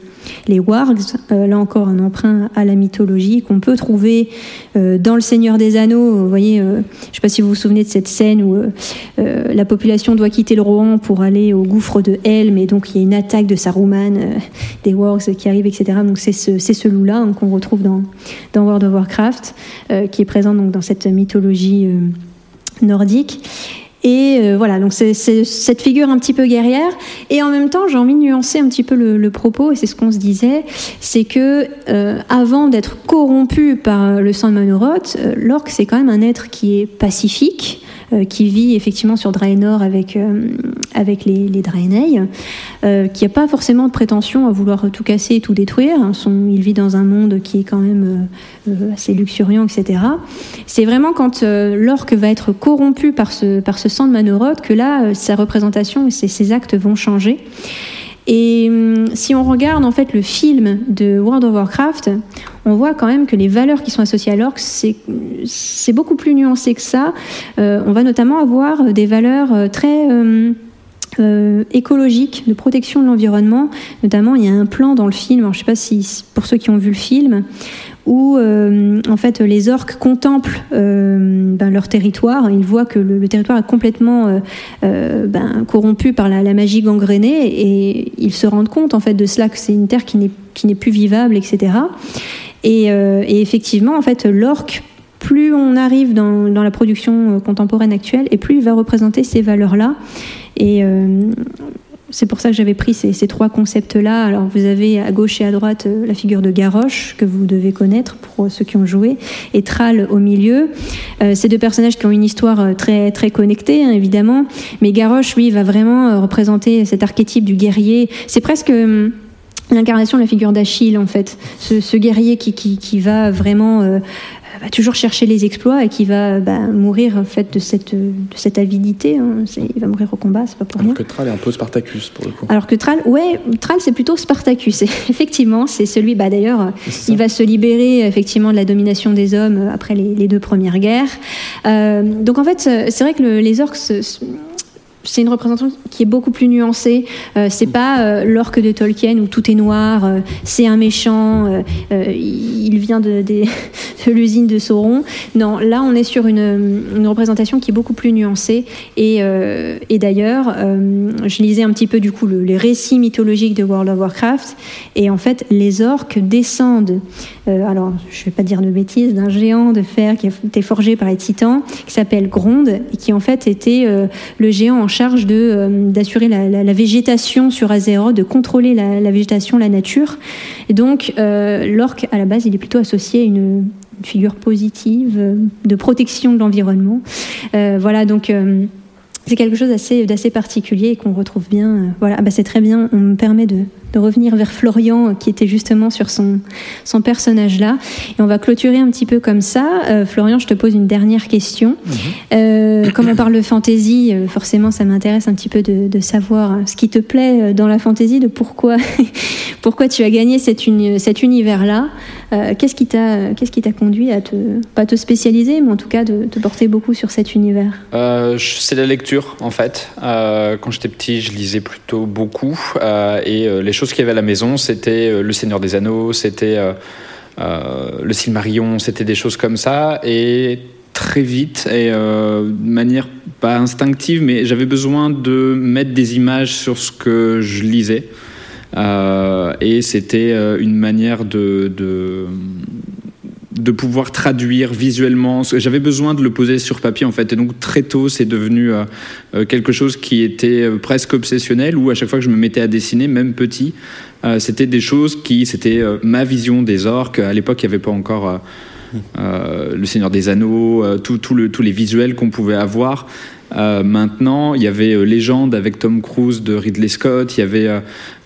les wargs, euh, là encore un emprunt à la mythologie qu'on peut trouver euh, dans Le Seigneur des Anneaux. Vous voyez, euh, je ne sais pas si vous vous souvenez de cette scène où la population doit quitter le Rohan pour aller au gouffre de Helm, et donc il y a une attaque de Saruman, des wargs qui arrivent, etc. Donc c'est ce, loup-là hein, qu'on retrouve dans, dans World of Warcraft, qui est présent donc dans cette mythologie nordique. Et euh, voilà, donc c'est cette figure un petit peu guerrière. Et en même temps, j'ai envie de nuancer un petit peu le, propos, et c'est ce qu'on se disait, c'est que euh, avant d'être corrompu par le sang de Manoroth, euh, l'orque c'est quand même un être qui est pacifique, qui vit effectivement sur Draenor avec, euh, avec les, Draenei, euh, qui n'a pas forcément de prétention à vouloir tout casser et tout détruire. Son, il vit dans un monde qui est quand même assez luxuriant, etc. C'est vraiment quand l'orque va être corrompu par ce, par ce sang de Manoroth que là, sa représentation et ses actes vont changer. Et hum, si on regarde en fait le film de World of Warcraft, on voit quand même que les valeurs qui sont associées à l'orque, c'est beaucoup plus nuancé que ça. Euh, on va notamment avoir des valeurs euh, très euh, euh, écologiques de protection de l'environnement. Notamment, il y a un plan dans le film, je ne sais pas si pour ceux qui ont vu le film, où euh, en fait les orques contemplent euh, ben, leur territoire. Ils voient que le, territoire est complètement euh, ben, corrompu par la, magie gangrénée et ils se rendent compte en fait de cela que c'est une terre qui n'est plus vivable, etc. Et, effectivement, en fait, l'orque plus on arrive dans, dans, la production contemporaine actuelle, et plus il va représenter ces valeurs-là. Et c'est pour ça que j'avais pris ces, trois concepts-là. Alors vous avez à gauche et à droite euh, la figure de Garrosh, que vous devez connaître pour ceux qui ont joué, et Thrall au milieu. Euh, ces deux personnages qui ont une histoire euh, très, très connectée, hein, évidemment. Mais Garrosh, lui, va vraiment représenter cet archétype du guerrier. C'est presque hum, l'incarnation de la figure d'Achille en fait, ce, guerrier qui, qui, va vraiment va toujours chercher les exploits et qui va bah, mourir en fait de cette, de cette avidité. Hein. Il va mourir au combat, c'est pas pour Alors rien. que Thrall est un peu Spartacus pour le coup. Alors que Thrall, ouais, Thrall c'est plutôt Spartacus. Effectivement, c'est celui. Bah d'ailleurs, il va se libérer effectivement de la domination des hommes après les, deux premières guerres. Euh, donc en fait, c'est vrai que les orques c'est une représentation qui est beaucoup plus nuancée. Euh, c'est pas euh, l'orque de Tolkien où tout est noir, euh, c'est un méchant, euh, il vient de, l'usine de Sauron. Non, là on est sur une, représentation qui est beaucoup plus nuancée. Et, et d'ailleurs, je lisais un petit peu du coup les récits mythologiques de World of Warcraft, et en fait les orques descendent. alors, je vais pas dire de bêtises, d'un géant de fer qui a été forgé par les titans, qui s'appelle Gronde, et qui en fait était le géant en charge de d'assurer la, végétation sur Azeroth, de contrôler la, végétation, la nature. Et donc, l'orque, à la base, il est plutôt associé à une, figure positive de protection de l'environnement. voilà, donc c'est quelque chose d'assez particulier et qu'on retrouve bien. voilà, ah bah c'est très bien. On me permet de, de revenir vers Florian, qui était justement sur son, son personnage-là. Et on va clôturer un petit peu comme ça. Euh, Florian, je te pose une dernière question. Euh, comme on parle de fantasy, euh, forcément, ça m'intéresse un petit peu de, de, savoir ce qui te plaît dans la fantasy, de pourquoi, pourquoi tu as gagné cet, cet univers-là. qu'est-ce qui t'a qu'est-ce qui t'a conduit à te pas te spécialiser, mais en tout cas de te porter beaucoup sur cet univers? C'est la lecture, en fait. quand j'étais petit, je lisais plutôt beaucoup et les choses qu'il y avait à la maison, c'était euh, Le Seigneur des Anneaux, c'était euh, euh, Le Silmarillion, c'était des choses comme ça. Et très vite et de manière pas instinctive, mais j'avais besoin de mettre des images sur ce que je lisais. et c'était une manière de, de pouvoir traduire visuellement. J'avais besoin de le poser sur papier en fait. Et donc très tôt, c'est devenu euh, euh, quelque chose qui était euh, presque obsessionnel, où à chaque fois que je me mettais à dessiner, même petit, c'était des choses qui, c'était ma vision des orques. À l'époque, il n'y avait pas encore... le Seigneur des Anneaux, tous les visuels qu'on pouvait avoir. Euh, maintenant, il y avait euh, Légende avec Tom Cruise de Ridley Scott. Il y avait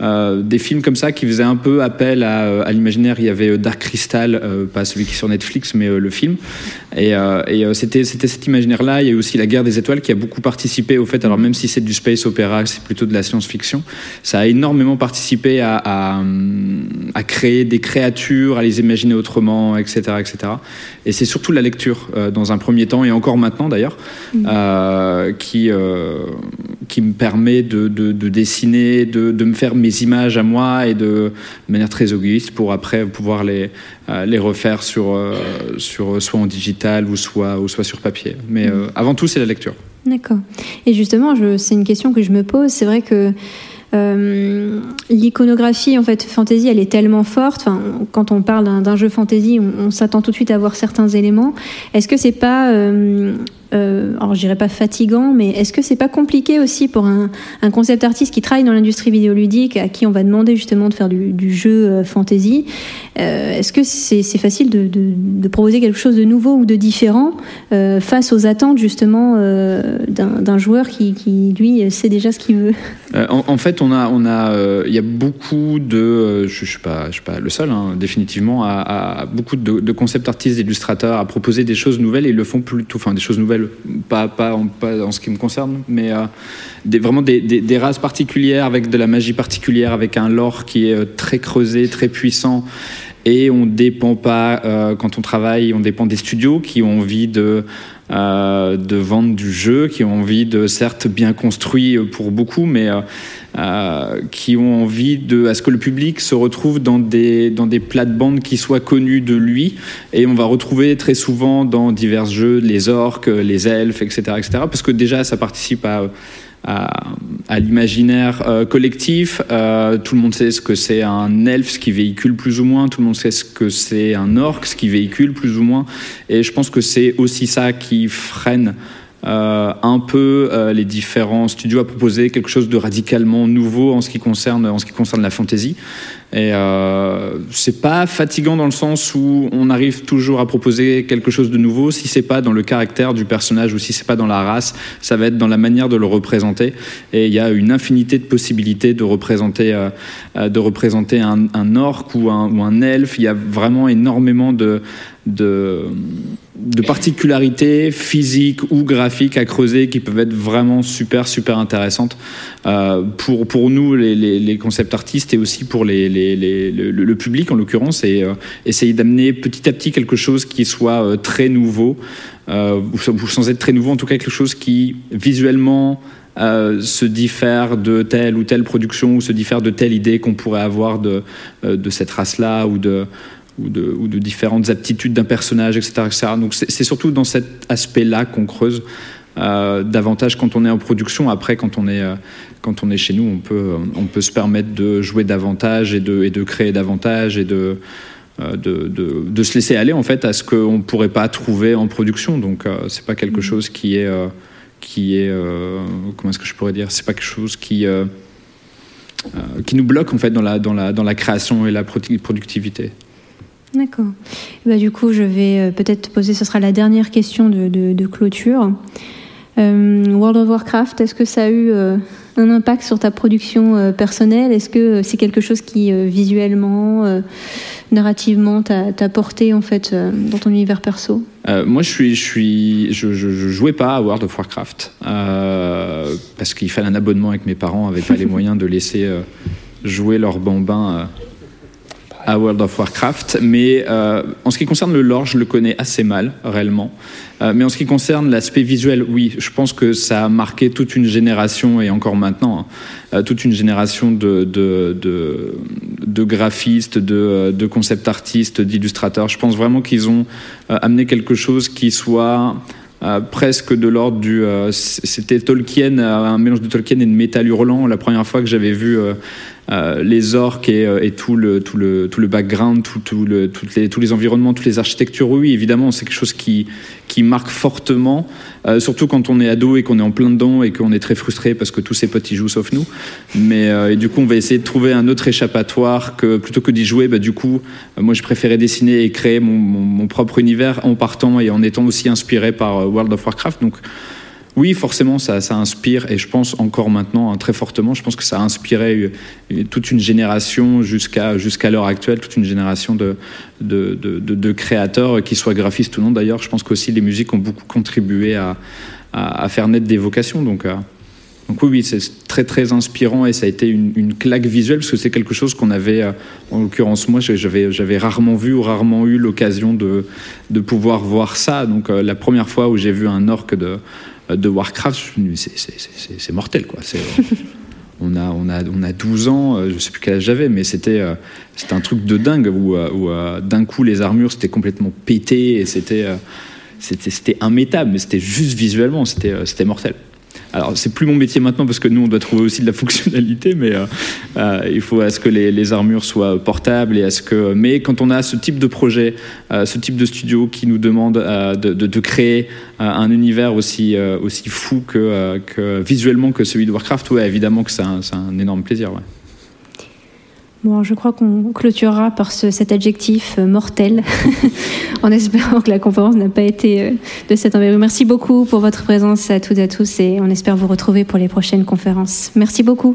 euh, des films comme ça qui faisaient un peu appel à, l'imaginaire. Il y avait Dark Crystal, pas celui qui est sur Netflix, mais le film. Et, c'était cet imaginaire-là. Il y a eu aussi La Guerre des Étoiles qui a beaucoup participé au fait. Alors même si c'est du space opéra, c'est plutôt de la science-fiction, ça a énormément participé à, à, créer des créatures, à les imaginer autrement, etc., etc. Et c'est surtout la lecture dans un premier temps et encore maintenant d'ailleurs. Mmh. Euh, qui, euh, qui me permet de, de, dessiner, de, de, me faire mes images à moi et de, manière très égoïste pour après pouvoir les, euh, les refaire sur, sur, soit en digital ou soit, ou soit sur papier. Mais mm. avant tout, c'est la lecture. D'accord. Et justement, c'est une question que je me pose. C'est vrai que euh, l'iconographie en fait fantasy elle est tellement forte enfin, quand on parle d'un jeu fantasy on, s'attend tout de suite à voir certains éléments est-ce que c'est pas euh, euh, alors je dirais pas fatigant, mais est-ce que c'est pas compliqué aussi pour un, concept artiste qui travaille dans l'industrie vidéoludique, à qui on va demander justement de faire du, jeu euh, fantasy euh, Est-ce que c'est facile de, proposer quelque chose de nouveau ou de différent face aux attentes justement d'un joueur qui, lui sait déjà ce qu'il veut? En, fait, on a, il y a beaucoup de, je, je suis pas, je suis pas le seul, hein, définitivement, à, beaucoup de, de concept artistes, d'illustrateurs à proposer des choses nouvelles et ils le font plutôt, enfin des choses nouvelles pas, pas, en, ce qui me concerne, mais euh, des, vraiment des, des, races particulières avec de la magie particulière, avec un lore qui est euh, très creusé, très puissant. Et on dépend pas, euh, quand on travaille, on dépend des studios qui ont envie de, de vendre du jeu, qui ont envie de, certes, bien construit pour beaucoup, mais euh, qui ont envie de, à ce que le public se retrouve dans des, dans des plates-bandes qui soient connues de lui. Et on va retrouver très souvent dans divers jeux les orques, les elfes, etc. etc. parce que déjà, ça participe à à, l'imaginaire euh, collectif. Euh, tout le monde sait ce que c'est un elfe, ce qui véhicule plus ou moins. Tout le monde sait ce que c'est un orc, ce qui véhicule plus ou moins. Et je pense que c'est aussi ça qui freine euh, un peu euh, les différents studios à proposer quelque chose de radicalement nouveau en ce qui concerne, en ce qui concerne la fantasy. Et euh, c'est pas fatigant dans le sens où on arrive toujours à proposer quelque chose de nouveau. Si c'est pas dans le caractère du personnage ou si c'est pas dans la race, ça va être dans la manière de le représenter. Et il y a une infinité de possibilités de représenter, euh, de représenter un, un orc ou un, ou un elfe. Il y a vraiment énormément de, de, de particularités physiques ou graphiques à creuser qui peuvent être vraiment super, super intéressantes euh, pour, pour nous, les, les, concept artistes, et aussi pour les, les le, le, public, en l'occurrence, et euh, essayer d'amener petit à petit quelque chose qui soit euh, très nouveau, ou sans être très nouveau, en tout cas quelque chose qui, visuellement, se diffère de telle ou telle production ou se diffère de telle idée qu'on pourrait avoir de, de cette race-là ou de, ou de, ou de différentes aptitudes d'un personnage, etc.. Donc c'est surtout dans cet aspect-là qu'on creuse euh, davantage quand on est en production. Après, quand on est, euh, quand on est chez nous, on peut, on peut se permettre de jouer davantage et de, et de créer davantage et de, euh, de, de, se laisser aller en fait à ce qu'on ne pourrait pas trouver en production. Donc c'est pas quelque chose qui est qui est comment est-ce que je pourrais dire? C'est pas quelque chose qui qui nous bloque en fait dans la dans la dans la création et la productivité. D'accord. Bah, du coup, je vais peut-être poser, ce sera la dernière question de, de, de clôture. World of Warcraft, est-ce que ça a eu un impact sur ta production euh, personnelle? Est-ce que c'est quelque chose qui euh, visuellement, euh, narrativement t'a porté en fait dans ton univers perso? Moi, je suis, je suis, je, jouais pas à World of Warcraft parce qu'il fallait un abonnement avec mes parents, n'avaient pas les moyens de laisser jouer leurs bambins à World of Warcraft. Mais euh, en ce qui concerne le lore, je le connais assez mal, réellement. Euh, mais en ce qui concerne l'aspect visuel, oui, je pense que ça a marqué toute une génération, et encore maintenant, hein, euh, toute une génération de, de, de, de graphistes, de, de concept artistes, d'illustrateurs. Je pense vraiment qu'ils ont amené quelque chose qui soit... presque de l'ordre du. C'était Tolkien, un mélange de Tolkien et de métal hurlant. La première fois que j'avais vu euh, les orques et, euh, et, tout, le, tout, le, tout le background, tout, tout le, toutes les, tous les environnements, toutes les architectures, oui, évidemment, c'est quelque chose qui, qui marque fortement, euh, surtout quand on est ado et qu'on est en plein dedans et qu'on est très frustré parce que tous ses potes y jouent sauf nous. Mais et du coup, on va essayer de trouver un autre échappatoire que plutôt que d'y jouer. Bah, du coup, moi, je préférais dessiner et créer mon, mon, mon, propre univers en partant et en étant aussi inspiré par World of Warcraft. Donc, oui, forcément, ça, inspire, et je pense encore maintenant hein, très fortement, je pense que ça a inspiré euh, toute une génération jusqu'à jusqu'à l'heure actuelle, toute une génération de, de, créateurs, qui soient graphistes ou non d'ailleurs. Je pense qu'aussi les musiques ont beaucoup contribué à, à, faire naître des vocations. Donc, euh, donc oui, c'est très très inspirant et ça a été une, claque visuelle parce que c'est quelque chose qu'on avait, euh, en l'occurrence moi, j'avais rarement vu ou rarement eu l'occasion de, de pouvoir voir ça. Donc la première fois où j'ai vu un orc de de Warcraft, c'est mortel, quoi. on a, on, a, on a 12 ans, euh, je sais plus quel âge j'avais, mais c'était euh, un truc de dingue où, euh, où d'un coup les armures c'était complètement pété et c'était c'était immétable, mais c'était juste visuellement, c'était mortel. Alors, c'est plus mon métier maintenant parce que nous, on doit trouver aussi de la fonctionnalité, mais euh, euh, il faut à ce que les, armures soient portables et à ce que. Mais quand on a ce type de projet, euh, ce type de studio qui nous demande de, créer un univers aussi, aussi fou que, visuellement que celui de Warcraft, ouais, évidemment que c'est un, un, énorme plaisir. Ouais. Bon, je crois qu'on clôturera par cet adjectif euh, mortel, en espérant que la conférence n'a pas été euh, de cette envergure. Merci beaucoup pour votre présence à toutes et à tous et on espère vous retrouver pour les prochaines conférences. Merci beaucoup.